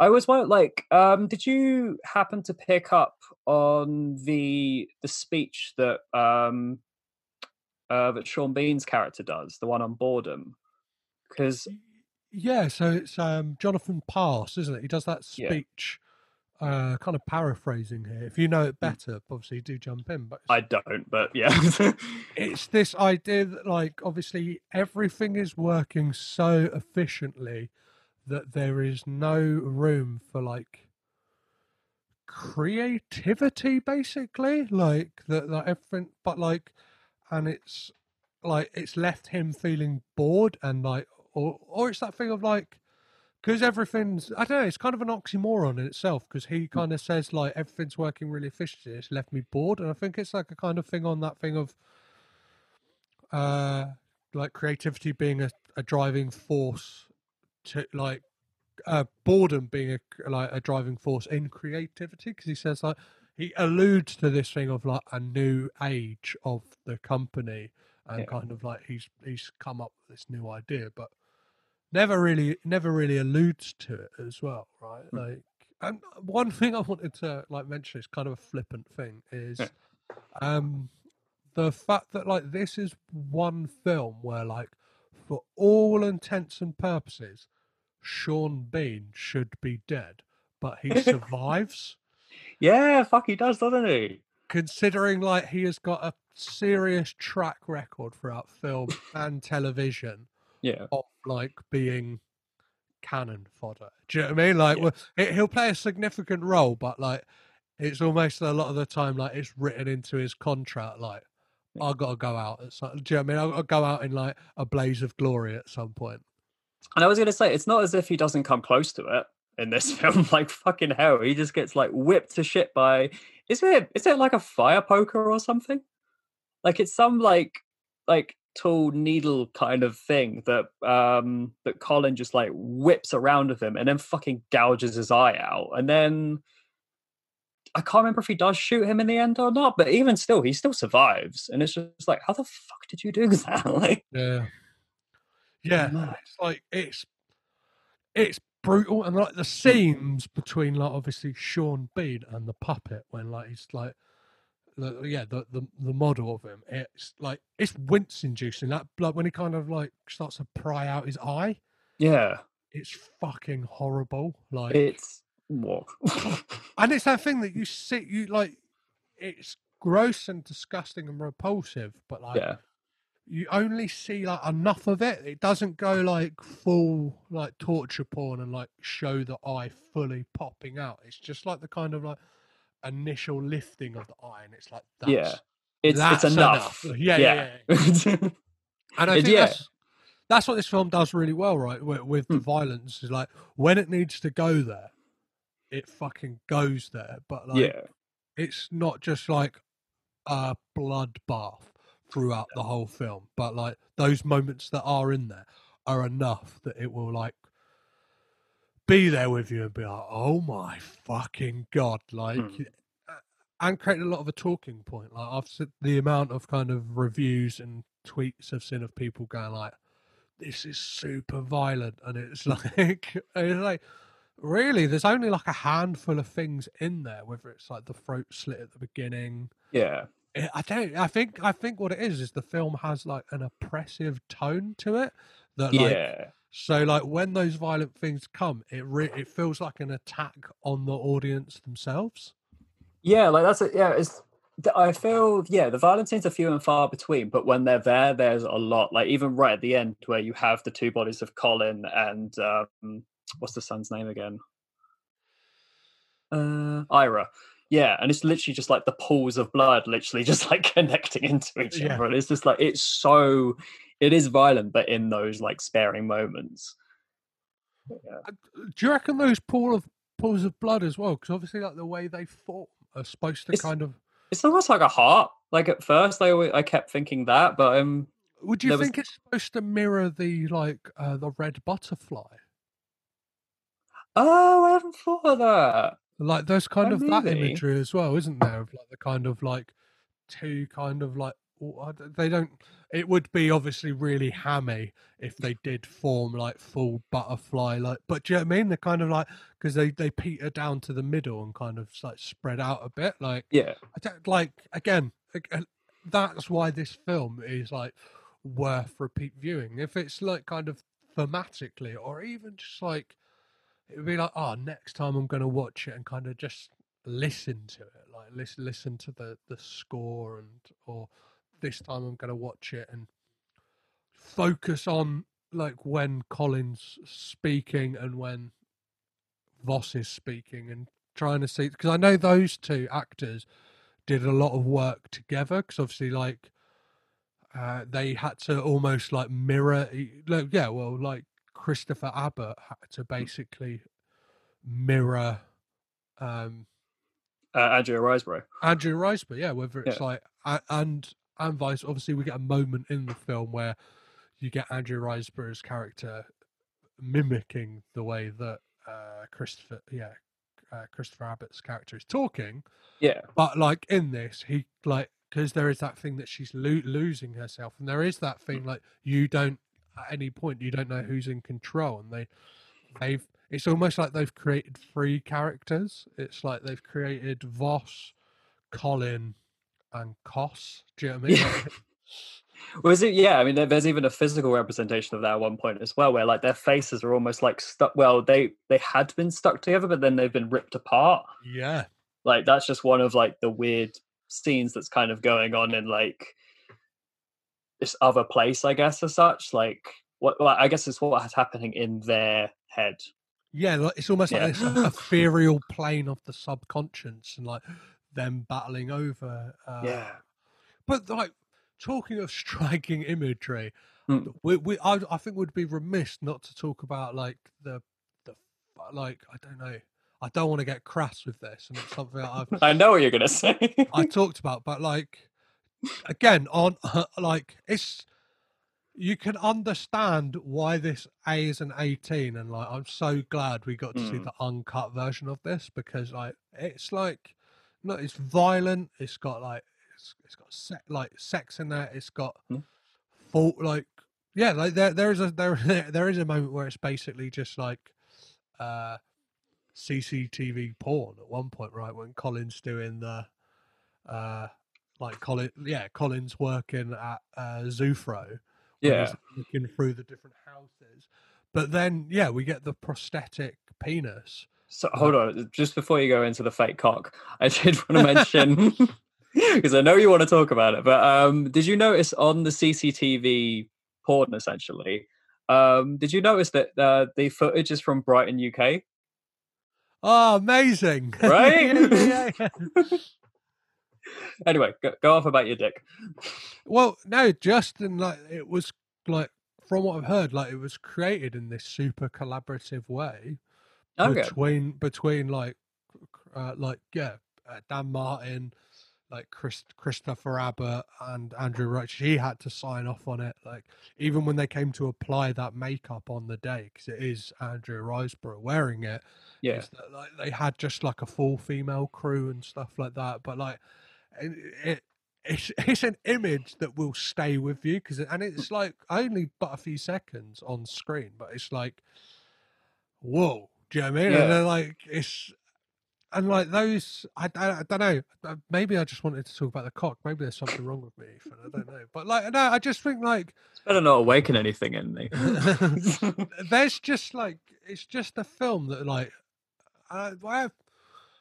I was wondering like um did you happen to pick up on the the speech that um uh that Sean Bean's character does, the one on boredom? Because Yeah, so it's um, Jonathan Pass, isn't it? He does that Yeah. speech, uh, kind of paraphrasing here. If you know it better, obviously do jump in. But I don't, but yeah. it's this idea that, like, obviously everything is working so efficiently that there is no room for like creativity, basically. Like that, that everything, but like, and it's like it's left him feeling bored and like, or or it's that thing of like, because everything's I don't know, it's kind of an oxymoron in itself because he kind of says like everything's working really efficiently. It's left me bored, and I think it's like a kind of thing on that thing of, uh, like creativity being a, a driving force to like uh, boredom being a like a driving force in creativity because he says like he alludes to this thing of like a new age of the company and Yeah. kind of like he's he's come up with this new idea but never really never really alludes to it as well right Hmm. like and one thing i wanted to like mention is kind of a flippant thing is Yeah. um the fact that like this is one film where like for all intents and purposes sean bean should be dead but he survives yeah, fuck he does, doesn't he? considering like he has got a serious track record throughout film and television Yeah. of like being cannon fodder. Do you know what I mean? Like, Yeah. well, he- he'll play a significant role, but like, it's almost a lot of the time like it's written into his contract. Like, I gotta go out at some. Do you know what I mean? I'll go out in like a blaze of glory at some point. And I was gonna say, it's not as if he doesn't come close to it in this film. Like fucking hell, he just gets like whipped to shit by. Is it is it like a fire poker or something? Like it's some like like tool needle kind of thing that um that Colin just like whips around with him and then fucking gouges his eye out and then. I can't remember if he does shoot him in the end or not, but even still, he still survives, and it's just like, how the fuck did you do that? like, Yeah, yeah. mad. It's like it's it's brutal, and like the scenes between like obviously Sean Bean and the puppet when like he's like. The, yeah, the, the the model of him, it's like it's wince inducing. That blood when he kind of like starts to pry out his eye, yeah, it's fucking horrible. Like, it's what? and it's that thing that you see, you like, it's gross and disgusting and repulsive, but like, yeah. you only see like enough of it. It doesn't go like full like torture porn and like show the eye fully popping out. It's just like the kind of like initial lifting of the eye, and it's like that's, Yeah. It's that's it's enough. Yeah, yeah, yeah. And I think yeah. that's that's what this film does really well, right? With, with the Hmm. violence is like when it needs to go there, it fucking goes there. But like, yeah. it's not just like a bloodbath throughout the whole film, but like those moments that are in there are enough that it will like be there with you and be like, oh my fucking god, like, Hmm. uh, and create a lot of a talking point. Like I've seen the amount of kind of reviews and tweets I've seen of people going like, this is super violent, and it's like, it's like. Really, there's only like a handful of things in there, whether it's like the throat slit at the beginning, Yeah. I don't. I think. I think what it is is the film has like an oppressive tone to it. That like. Yeah. So like when those violent things come, it re- it feels like an attack on the audience themselves. Yeah, like that's it. Yeah, it's I feel yeah, the violent scenes are few and far between, but when they're there, there's a lot. Like even right at the end, where you have the two bodies of Colin and um, what's the son's name again? Uh, Ira. Yeah, and it's literally just like the pools of blood, literally just like connecting into each Yeah. other. And it's just like it's so, it is violent, but in those like sparing moments. Uh, Do you reckon those pool of pools of blood as well? Because obviously, like the way they form are supposed to It's- kind of. It's almost like a heart. Like at first, I always, I kept thinking that, but um, Would you there was- think it's supposed to mirror the like uh, the red butterfly? oh, I haven't thought of that. Like there's kind Oh, of that imagery as well, isn't there? Of like the kind of like two kind of like d- they don't. It would be obviously really hammy if they did form like full butterfly, like. But do you know what I mean? They're kind of like because they they peter down to the middle and kind of like spread out a bit, like. Yeah, I don't like again. That's why this film is like worth repeat viewing. If it's like kind of thematically, or even just like it would be like, oh, next time I'm going to watch it and kind of just listen to it, like listen listen to the the score and or this time I'm going to watch it and focus on like when Colin's speaking and when Voss is speaking and trying to see because I know those two actors did a lot of work together because obviously like uh, they had to almost like mirror like, yeah well like Christopher Abbott had to basically mirror um uh, Andrea Riseborough. Andrea Riseborough, yeah, whether it's like a- and and vice. Obviously, we get a moment in the film where you get Andrea Riseborough's character mimicking the way that uh, Christopher, yeah, uh, Christopher Abbott's character is talking. Yeah, But like in this, he like because there is that thing that she's lo- losing herself, and there is that thing like you don't at any point you don't know who's in control, and they they've it's almost like they've created three characters. It's like they've created Voss, Colin, and Koss. Do you know what I mean? Yeah. Was it? Yeah, I mean, there, there's even a physical representation of that at one point as well, where like their faces are almost like stuck. Well, they they had been stuck together, but then they've been ripped apart. yeah, Like that's just one of like the weird scenes that's kind of going on in like this other place, I guess, as such. Like what? Well, I guess it's what's happening in their head. yeah. Like, it's almost Yeah. like this ethereal plane of the subconscious, and like them battling over. Uh, yeah, But like talking of striking imagery, Mm. we, we I, I think would be remiss not to talk about like the the like I don't know. I don't want to get crass with this, and it's something I've I know what you're gonna say. I talked about, but like again on like it's you can understand why this A is an 18 and like I'm so glad we got to see Mm. the uncut version of this because like it's like no it's violent it's got like it's, it's got se- like sex in there it's got Mm. full like yeah like there there is a there there is a moment where it's basically just like uh CCTV porn at one point right when Colin's doing the uh like Colin yeah Colin's working at uh Zufro yeah, looking through the different houses but then yeah we get the prosthetic penis So hold on, just before you go into the fake cock, I did want to mention because I know you want to talk about it, but um, did you notice on the CCTV porn essentially? Um, did you notice that uh, the footage is from Brighton, UK? oh amazing Right? Anyway, go, go off about your dick. well no Justin, like it was like from what I've heard like it was created in this super collaborative way Okay. between between like uh, like yeah uh, Dan Martin like Chris Christopher Abbott and Andrew Roach he had to sign off on it like even when they came to apply that makeup on the day because it is Andrea Riseborough wearing it Yeah. that, like they had just like a full female crew and stuff like that but like it, it it's it's an image that will stay with you because and it's like only but a few seconds on screen but it's like whoa do you know what I mean? Yeah. and then like it's and like those I, I, I don't know uh, maybe I just wanted to talk about the cock. Maybe there's something wrong with me Ethan I don't know. But like no I just think like It's better not awaken anything in me. there's just like it's just a film that like I, I have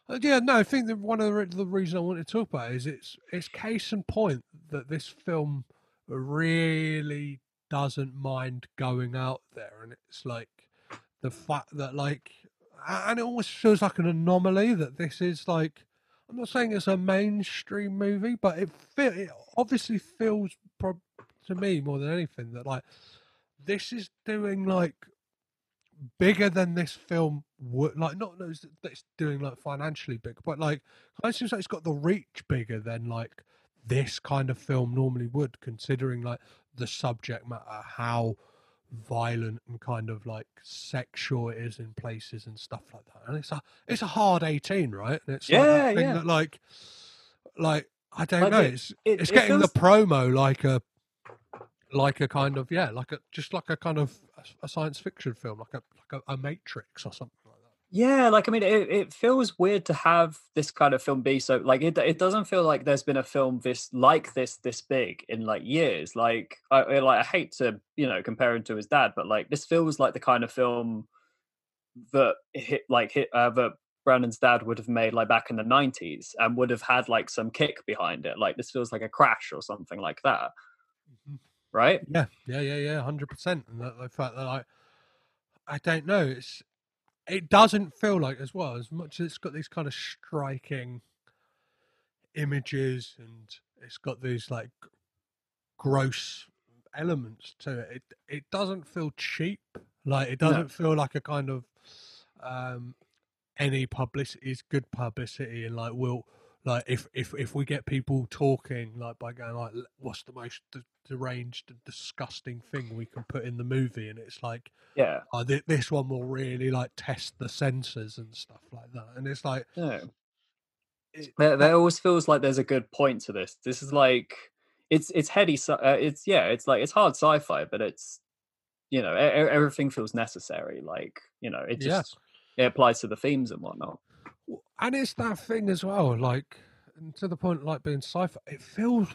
Uh, yeah, no, I think that one of the, the reason I wanted to talk about it is it's it's case in point that this film really doesn't mind going out there, and it's like the fact that like, and it almost feels like an anomaly that this is like. I'm not saying it's a mainstream movie, but it feel it obviously feels pro- to me more than anything that like this is doing like bigger than this film would like not that it's- that it's doing like financially big but like it seems like it's got the reach bigger than like this kind of film normally would considering like the subject matter how violent and kind of like sexual it is in places and stuff like that. And it's a it's a hard 18 right? And it's like Yeah, thing yeah. that like like i don't Like, know. it- it's it- it's it getting the promo like a like a kind of yeah like a just like a kind of a, a science fiction film like a like a, a matrix or something. like Yeah, like I mean, it, it feels weird to have this kind of film be so like it. It doesn't feel like there's been a film this like this this big in like years. Like I like I hate to you know compare him to his dad, but like this feels like the kind of film that hit like hit uh, that Brandon's dad would have made like back in the nineties and would have had like some kick behind it. Like this feels like a crash or something like that, Mhm. right? Yeah, yeah, yeah, yeah, hundred percent. And the, the fact that like, I don't know, it's it doesn't feel like as well as much as it's got these kind of striking images and it's got these like gross elements to it. It it doesn't feel cheap. Like it doesn't feel like a kind of um any publicity is good publicity and like we'll like if if if we get people talking like by going like what's the most d- deranged and disgusting thing we can put in the movie and it's like Yeah, oh, th- this one will really like test the senses and stuff like that and it's like yeah. it, there, there always feels like there's a good point to this. This is like it's it's heady. Uh, it's yeah, it's like it's hard sci-fi, but it's you know e- everything feels necessary. Like you know, it Yeah. just it applies to the themes and whatnot. and it's that thing as well like and to the point like being sci-fi it feels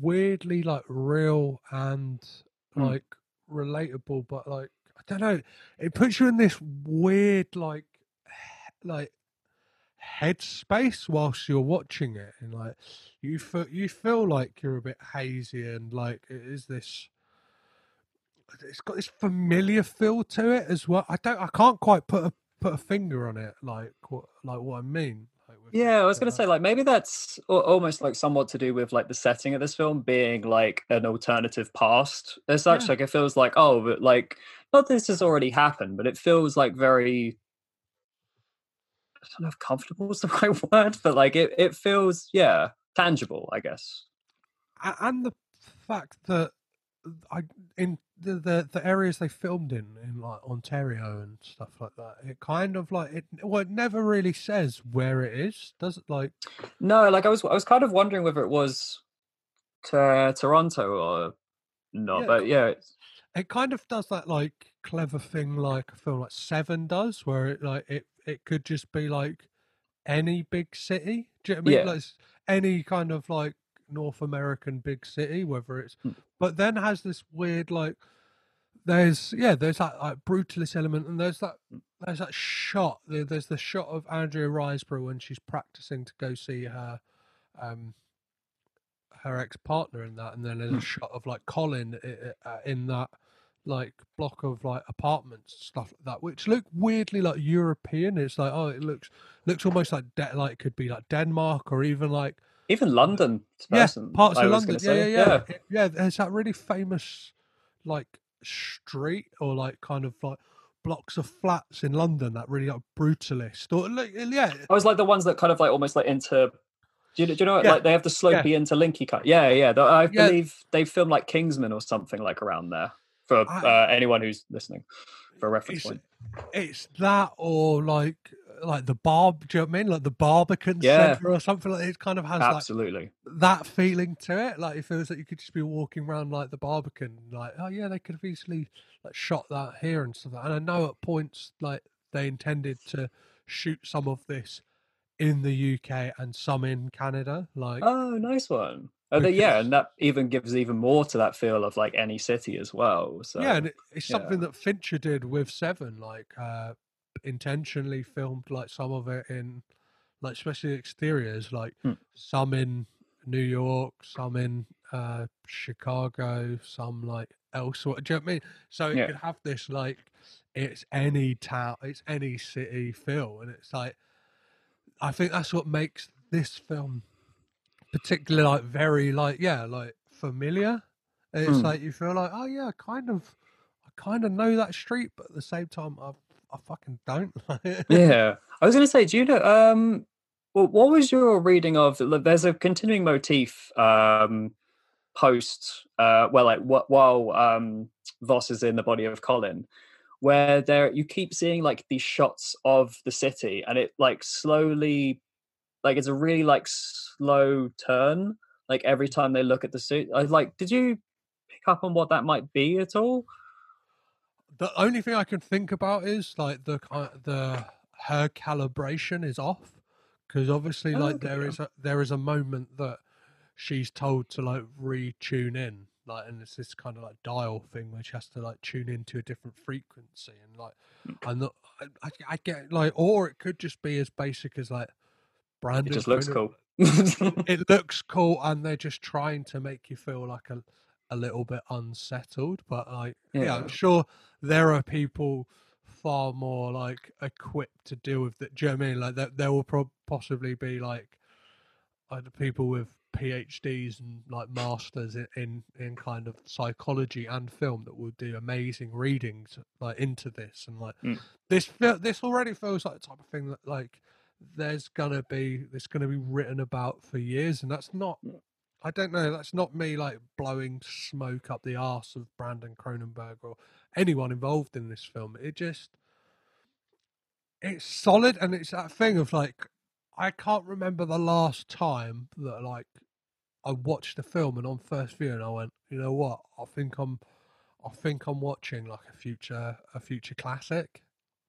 weirdly like real and Hmm. like relatable but like i don't know. It puts you in this weird like like headspace whilst you're watching it and like you feel you feel like you're a bit hazy and like it is this it's got this familiar feel to it as well. I don't i can't quite put a put a finger on it like what like what i mean Yeah, I was gonna say like maybe that's almost like somewhat to do with like the setting of this film being like an alternative past as such. Yeah. Like it feels like oh, but like not this has already happened, but it feels like very. I don't know if comfortable is the right word, but like it, it feels yeah tangible, I guess. And the fact that I in the, the the areas they filmed in in like Ontario and stuff like that, it kind of like it. Well, it never really says where it is, does it? Like, No, like I was I was kind of wondering whether it was to Toronto or not, Yeah, but yeah, it's- it kind of does that like clever thing like a film like Seven does, where it like it it could just be like any big city. Do you know what I mean? Yeah. Like any kind of like North American big city, whether it's Mm. but then has this weird like there's yeah there's that like brutalist element and there's that there's that shot there's the shot of Andrea Riseborough when she's practicing to go see her um her ex partner in that and then there's a Mm. shot of like Colin i- i- uh, in that like block of like apartments stuff like that which look weirdly like European it's like oh it looks looks almost like de- like it could be like Denmark or even like even London, yeah, parts I of London. gonna Yeah, yeah, yeah, yeah. There's that really famous, like, street or like kind of like blocks of flats in London that really like brutalist or like yeah, I was like the ones that kind of like almost like into. Do you, do you know what? Yeah, Like they have the slopey interlinky cut. Yeah, yeah. I Yeah. believe they filmed like Kingsman or something like around there for I- uh, anyone who's listening for a reference it's, point. it's that or like like the barb. Do you know what I mean? Like the Barbican Yeah. Centre or something like it. Kind of has like Absolutely. that feeling to it. Like it feels like you could just be walking around like the Barbican, like oh yeah, they could have easily like shot that here and stuff. And I know at points like they intended to shoot some of this in the UK and some in Canada. Like Oh, nice one. Oh, the, yeah, and that even gives even more to that feel of like any city as well. So yeah, and it, it's yeah. something that Fincher did with Seven, like uh intentionally filmed like some of it in like especially exteriors, like Hmm. some in New York, some in uh, Chicago, some like elsewhere. Do you know what I mean? So it Yeah. could have this like it's any town, it's any city feel, and it's like I think that's what makes this film particularly like very like yeah like familiar. It's Hmm. like you feel like oh yeah, kind of, I kind of know that street, but at the same time I I fucking don't. yeah. I was going to say, do you know? Um, well, what was your reading of? There's a continuing motif um, post, uh, well, like wh- while um, Voss is in the body of Colin, where there you keep seeing like these shots of the city, and it like slowly, like it's a really like slow turn. Like every time they look at the suit, I like. Did you pick up on what that might be at all? The only thing I can think about is like the the her calibration is off because obviously Oh, like okay, there is a there is a moment that she's told to like retune in like and it's this kind of like dial thing where she has to like tune into a different frequency and like Mm. I'm I, I, I get like or it could just be as basic as like Brandon It just looks cool. it looks cool and they're just trying to make you feel like a a little bit unsettled but like yeah, Yeah. i'm sure there are people far more like equipped to deal with that do you know what i mean like there, there will pro- possibly be like either people with phds and like masters in, in in kind of psychology and film that will do amazing readings like into this and like Mm. this this already feels like the type of thing that like there's gonna be it's gonna be written about for years and that's not I don't know. That's not me like blowing smoke up the arse of Brandon Cronenberg or anyone involved in this film. It just it's solid and it's that thing of like I can't remember the last time that like I watched a film and on first viewing I went, you know what? I think I'm I think I'm watching like a future a future classic.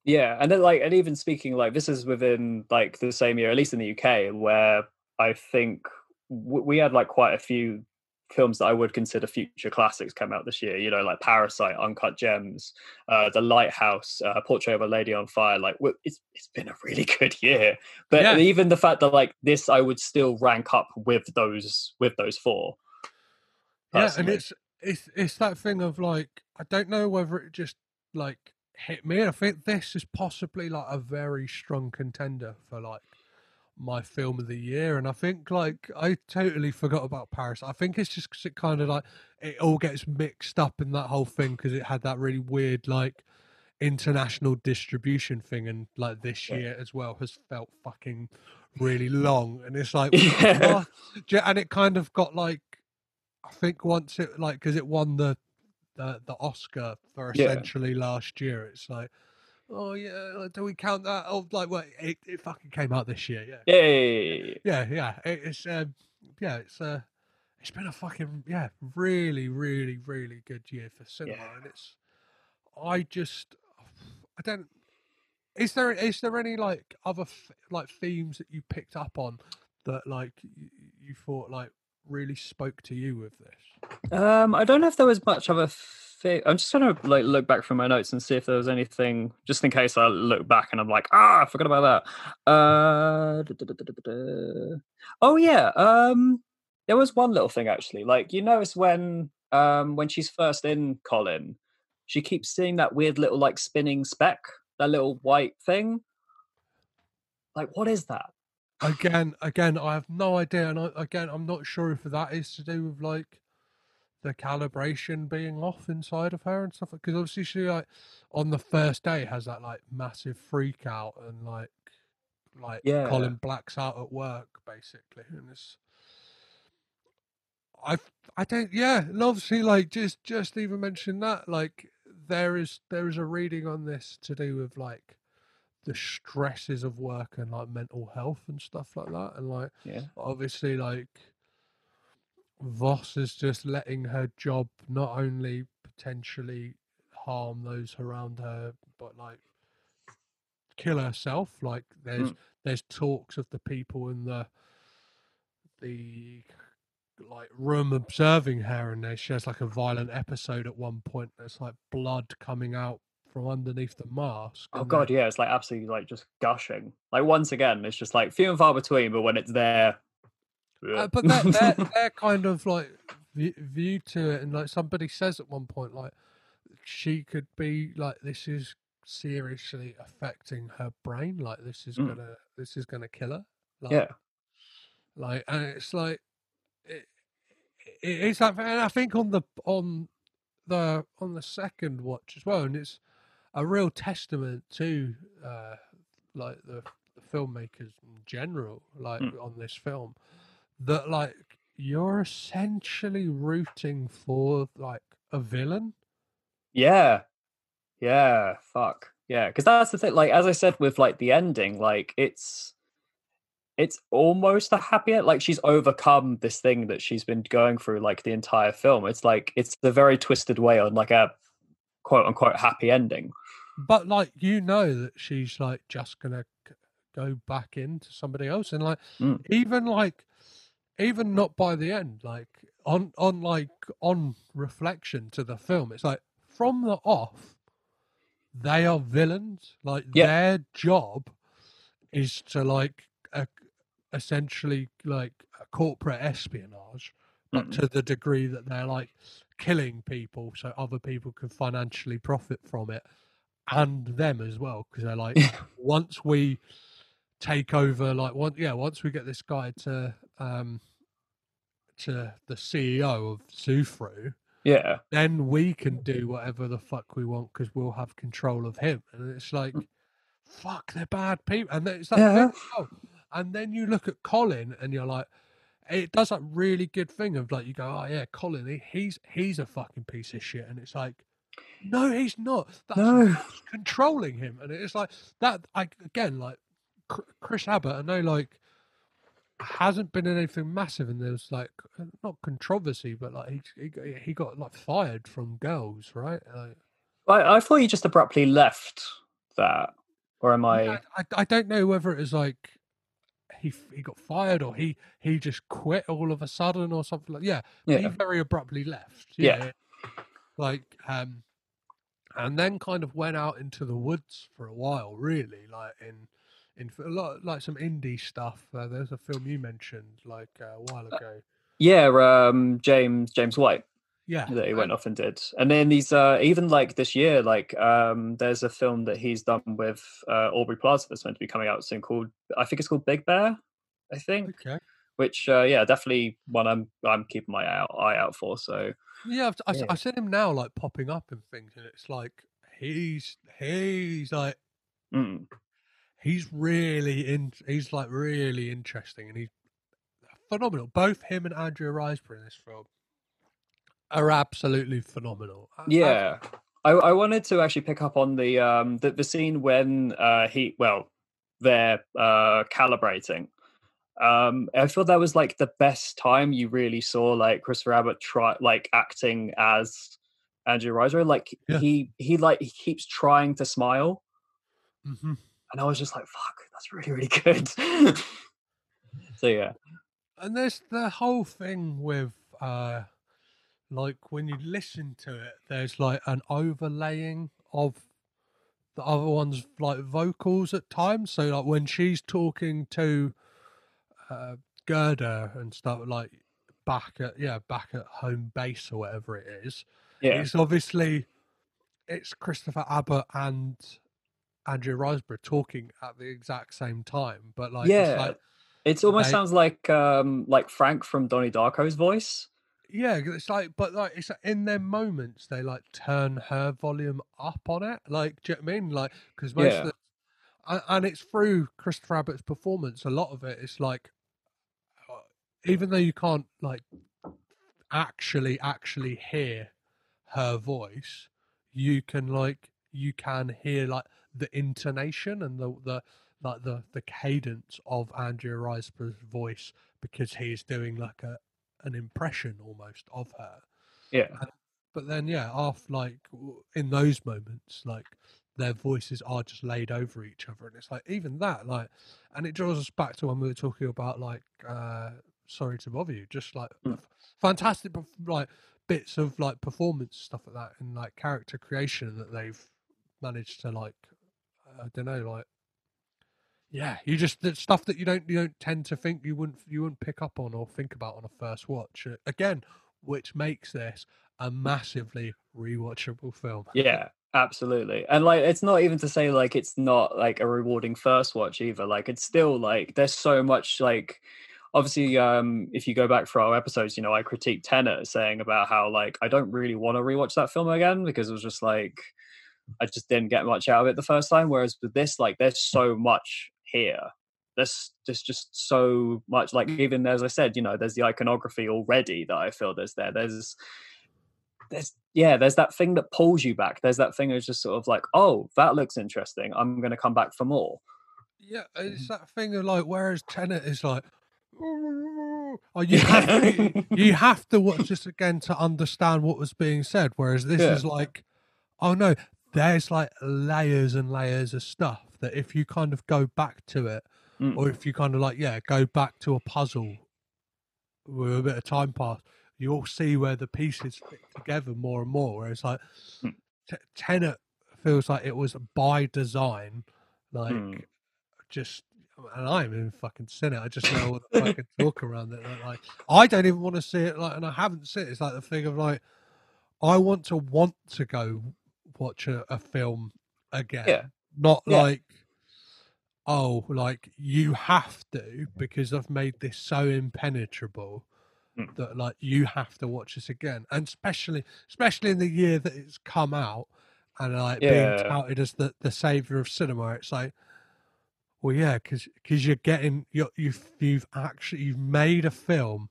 Yeah, and then like, and even speaking like this is within like the same year, at least in the UK, where I think we had like quite a few films that I would consider future classics come out this year. You know, like Parasite, Uncut Gems, uh, The Lighthouse, uh, Portrait of a Lady on Fire. Like, it's it's been a really good year. But Yeah. even the fact that like this, I would still rank up with those with those four. Yeah, and it's it's it's that thing of like I don't know whether it just like hit me. I think this is possibly like a very strong contender for like my film of the year, and I think like I totally forgot about Paris. I think it's just cause it kind of like it all gets mixed up in that whole thing because it had that really weird like international distribution thing, and like this Yeah. year as well has felt fucking really long, and it's like Yeah. what? Do you- and it kind of got like I think once it like because it won the the the Oscar for Yeah. essentially last year. It's like, oh yeah, do we count that? Oh, like what? It, it fucking came out this year. Yeah, Yay! yeah, yeah. It, it's um, yeah, it's uh, it's been a fucking yeah, really, really, really good year for cinema, Yeah. and it's I just I don't. Is there is there any like other f- like themes that you picked up on that like you, you thought like really spoke to you with this? Um, I don't know if there was much of a. Fi- I'm just trying to like look back from my notes and see if there was anything, just in case I look back and I'm like, ah, I forgot about that. Uh, oh yeah. Um, there was one little thing actually. Like you notice when um when she's first in Colin, she keeps seeing that weird little like spinning speck, that little white thing. Like, what is that? Again again i have no idea and I, again i'm not sure if that is to do with like the calibration being off inside of her and stuff because obviously she like on the first day has that like massive freak out and like like Yeah. colin blacks out at work basically and it's i i don't yeah and obviously like just just even mention that like there is there is a reading on this to do with like the stresses of work and like mental health and stuff like that and like Yeah. obviously like Voss is just letting her job not only potentially harm those around her but like kill herself like there's Mm. there's talks of the people in the the like room observing her and there she has like a violent episode at one point there's like blood coming out from underneath the mask. Oh god, then- yeah, it's like absolutely like just gushing. Like once again, it's just like few and far between, but when it's there, Uh, but their, their, their kind of like view, view to it, and like somebody says at one point, like she could be like this is seriously affecting her brain. Like this is Mm. gonna this is gonna kill her. Like, yeah, like and it's like it, it, it's like and i think on the on the on the second watch as well and it's a real testament to uh like the, the filmmakers in general like Mm. on this film that like you're essentially rooting for like a villain yeah, yeah. Fuck yeah, because that's the thing. Like as I said with like the ending, like it's it's almost a happy end. Like she's overcome this thing that she's been going through like the entire film. It's like it's a very twisted way on like a quote unquote happy ending. but like you know that she's like just gonna c- go back into somebody else and like Mm. even like even not by the end like on on like on reflection to the film it's like from the off they are villains like Yeah. their job is to like uh, essentially like a corporate espionage but Mm. to the degree that they're like killing people so other people can financially profit from it and them as well because they're like once we take over like one yeah once we get this guy to um to the ceo of Zufru, Yeah, then we can do whatever the fuck we want because we'll have control of him. And it's like fuck they're bad people and it's like Yeah. oh, and then you look at colin and you're like it does that really good thing of like you go oh yeah colin he, he's he's a fucking piece of shit and it's like no he's not that's No. controlling him and it's like that i again like chris abbott i know like hasn't been anything massive and there's like not controversy but like he, he, got- he got like fired from girls right like, I, I thought you just abruptly left that, or am I? I, I, I don't know whether it was like he he got fired or he he just quit all of a sudden or something like yeah, but he very abruptly left Yeah. like um and then kind of went out into the woods for a while really like in in a lot like some indie stuff uh, there's a film you mentioned like uh, a while ago. Yeah, um, James James White yeah that he went off and did, and then these uh, even like this year, like um, there's a film that he's done with uh, Aubrey Plaza that's meant to be coming out soon called I think it's called Black Bear, I think, okay which uh, yeah, definitely one I'm I'm keeping my eye out, eye out for. So Yeah, I've, I, Yeah. I seen him now like popping up and things, and it's like he's he's like mm, he's really in. He's like really interesting, and he's phenomenal. Both him and Andrea Riseborough in this film are absolutely phenomenal. Yeah. I, I wanted to actually pick up on the um the, the scene when uh he well they're uh calibrating um i feel that was like the best time you really saw like christopher abbott try like acting as andrew riser like Yeah. he he like he keeps trying to smile Mhm. and i was just like fuck that's really really good so yeah And there's the whole thing with uh like when you listen to it, there's like an overlaying of the other one's like vocals at times. So like when she's talking to uh Girder and stuff like back at yeah, back at home base or whatever it is, yeah it's obviously it's Christopher Abbott and Andrea Riseborough talking at the exact same time. But like Yeah. it's like it almost they- sounds like um like frank from donnie darko's voice Yeah, it's like, but like, it's in their moments they like turn her volume up on it. Like, do you know what I mean? Like, because most Yeah. of the, and, it's through Christopher Abbott's performance. A lot of it is like, uh, even though you can't like actually actually hear her voice, you can like you can hear like the intonation and the the like the the cadence of Andrea Riseborough's voice because he's doing like a an impression almost of her. yeah But then, yeah, after like in those moments, like their voices are just laid over each other, and it's like even that, like, and it draws us back to when we were talking about like, uh sorry to bother you, just like Mm. fantastic, like bits of like performance stuff like that and like character creation that they've managed to like I don't know like yeah you just the stuff that you don't you don't tend to think you wouldn't you wouldn't pick up on or think about on a first watch uh, again which makes this a massively rewatchable film Yeah, absolutely. And like it's not even to say like it's not like a rewarding first watch either. Like it's still like there's so much like obviously um if you go back for our episodes, you know, I critique Tenet saying about how like I don't really want to rewatch that film again because it was just like I just didn't get much out of it the first time. Whereas with this, like there's so much here. There's there's just so much like even as I said, you know, there's the iconography already that I feel there's there. There's there's yeah, there's that thing that pulls you back. There's that thing that's just sort of like, oh, that looks interesting. I'm gonna come back for more. yeah it's mm. that thing of like whereas Tenet is like oh, oh, oh, oh you have to, you have to watch this again to understand what was being said whereas this Yeah. is like oh no there's like layers and layers of stuff that if you kind of go back to it Mm. or if you kind of like yeah go back to a puzzle with a bit of time pass you'll see where the pieces fit together more and more whereas like Mm. T- tenet feels like it was by design like Mm. just and I'm in fucking Senate. I just know all the fucking talk around it. Like, like, I don't even want to see it. Like, and I haven't seen it. It's like the thing of like, I want to want to go watch a, a film again. Yeah. Not Yeah. like, oh, like you have to because I've made this so impenetrable Mm. that like you have to watch this again. And especially, especially in the year that it's come out and like Yeah. being touted as the the savior of cinema. It's like. Well, yeah, because you're getting you're, you've you've actually you've made a film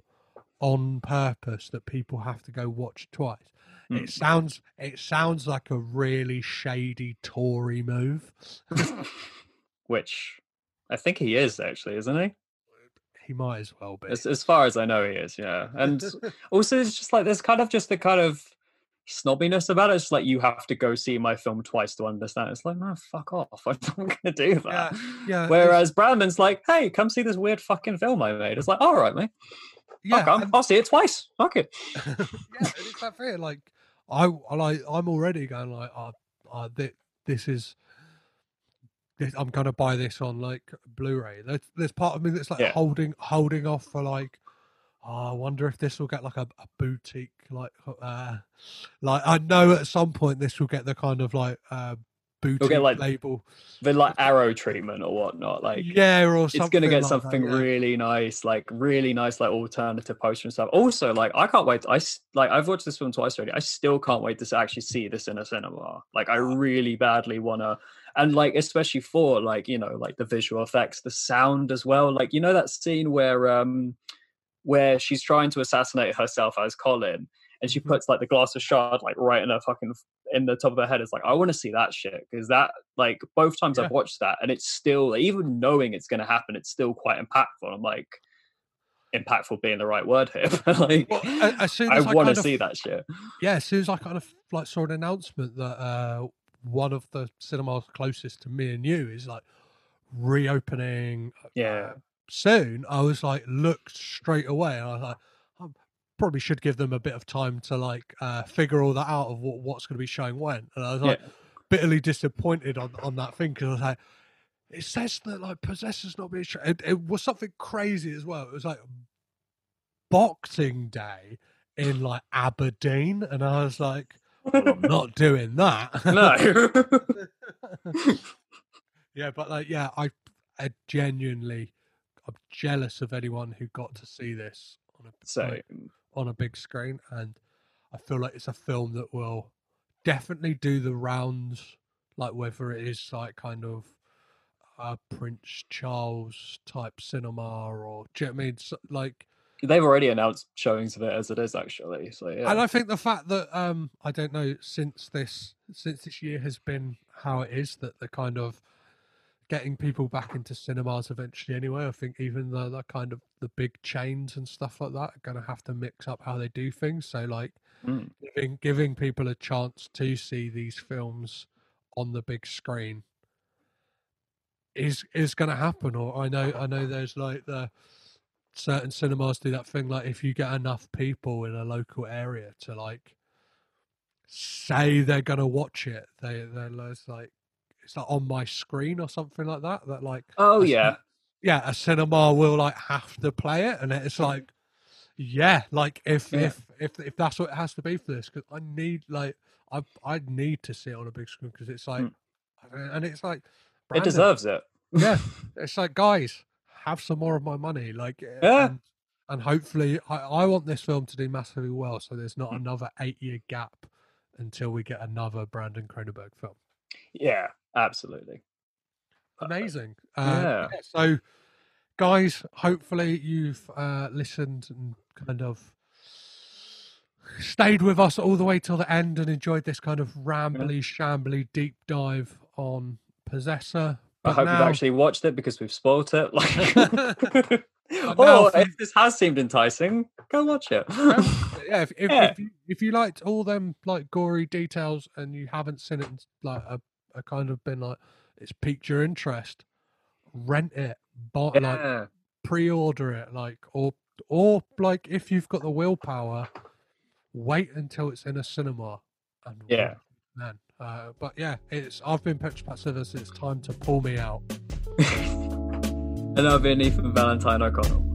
on purpose that people have to go watch twice. It hmm. sounds it sounds like a really shady Tory move. Which I think he is actually, isn't he? He might as well be. As, as far as I know, he is. Yeah, and also it's just like there's kind of just the kind of snobbiness about it. It's like you have to go see my film twice to understand. It's like no, fuck off. I'm not gonna do that. yeah, Whereas Brandon's like, hey, come see this weird fucking film I made. It's like, all right, mate. yeah, I'll come. and- I'll see it twice. Fuck it. yeah, it's that thing. Like I, I like, I'm already going like, oh, oh thi- this is. This, I'm gonna buy this on like Blu-ray. There's, there's part of me that's like Yeah. holding, holding off for like. Oh, I wonder if this will get like a, a boutique, like, uh, like I know at some point this will get the kind of like uh, boutique like, label, The like Arrow treatment or whatnot. Like yeah, or something. it's gonna get like something that, yeah. really nice, like really nice, like alternative poster and stuff. Also, like I can't wait. I like I've watched this film twice already. I still can't wait to actually see this in a cinema. Like I really badly wanna, and like especially for like you know like the visual effects, the sound as well. Like you know that scene where um where she's trying to assassinate herself as Colin. And she Mhm. puts like the glass of shard like right in her fucking in the top of her head. It's like I want to see that shit because that like both times Yeah. I've watched that and it's still even knowing it's going to happen, it's still quite impactful. I'm like impactful being the right word here, but like Well, as soon I as I want to see that shit. Yeah, as soon as I kind of like saw an announcement that uh, one of the cinemas closest to me and you is like reopening uh, Yeah, soon, I was like, looked straight away, and I was like, probably should give them a bit of time to like uh, figure all that out of what, what's going to be showing when. And I was like, yeah, bitterly disappointed on on that thing because I was like, it says that like possessors not being. It, it was something crazy as well. It was like Boxing Day in like Aberdeen, and I was like, I'm not doing that. no. yeah, but like, yeah, I, I genuinely, I'm jealous of anyone who got to see this on a so like, on a big screen, and I feel like it's a film that will definitely do the rounds. Like whether it is like kind of uh, Prince Charles type cinema, or do you know what I mean? So, like, they've already announced showings of it as it is actually. So yeah, and I think the fact that um, I don't know since this since this year has been how it is that the kind of getting people back into cinemas eventually anyway. I think even the, the kind of the big chains and stuff like that are going to have to mix up how they do things. So like Mm. giving giving people a chance to see these films on the big screen is is going to happen. Or I know I know there's like the certain cinemas do that thing like if you get enough people in a local area to like say they're gonna watch it. They they're like it's like on my screen or something like that. That like Oh a yeah, yeah, a cinema will like have to play it, and it's like yeah, like if Yeah. if if if that's what it has to be for this, because I need like I I need to see it on a big screen because it's like and it's like it deserves it. yeah, it's like guys, have some more of my money, like uh, Yeah. and, and hopefully I, I want this film to do massively well, so there's Hmm. not another eight year gap until we get another Brandon Cronenberg film. Yeah, absolutely. Amazing, uh, Yeah. yeah, So, guys, hopefully you've uh, listened and kind of stayed with us all the way till the end and enjoyed this kind of rambly, shambly deep dive on Possessor. I hope now- you've actually watched it because we've spoilt it. Like, or for- if this has seemed enticing, go watch it. yeah, if if, Yeah. if, you, if you liked all them like gory details and you haven't seen it, and, like a, a kind of been like it's piqued your interest, rent it, buy like pre-order it, like or or like if you've got the willpower, wait until it's in a cinema and Yeah. then. Uh, but yeah, it's I've been Pitch Pat Sivers. It's time to pull me out. and I've been Ethan Valentine O'Connell.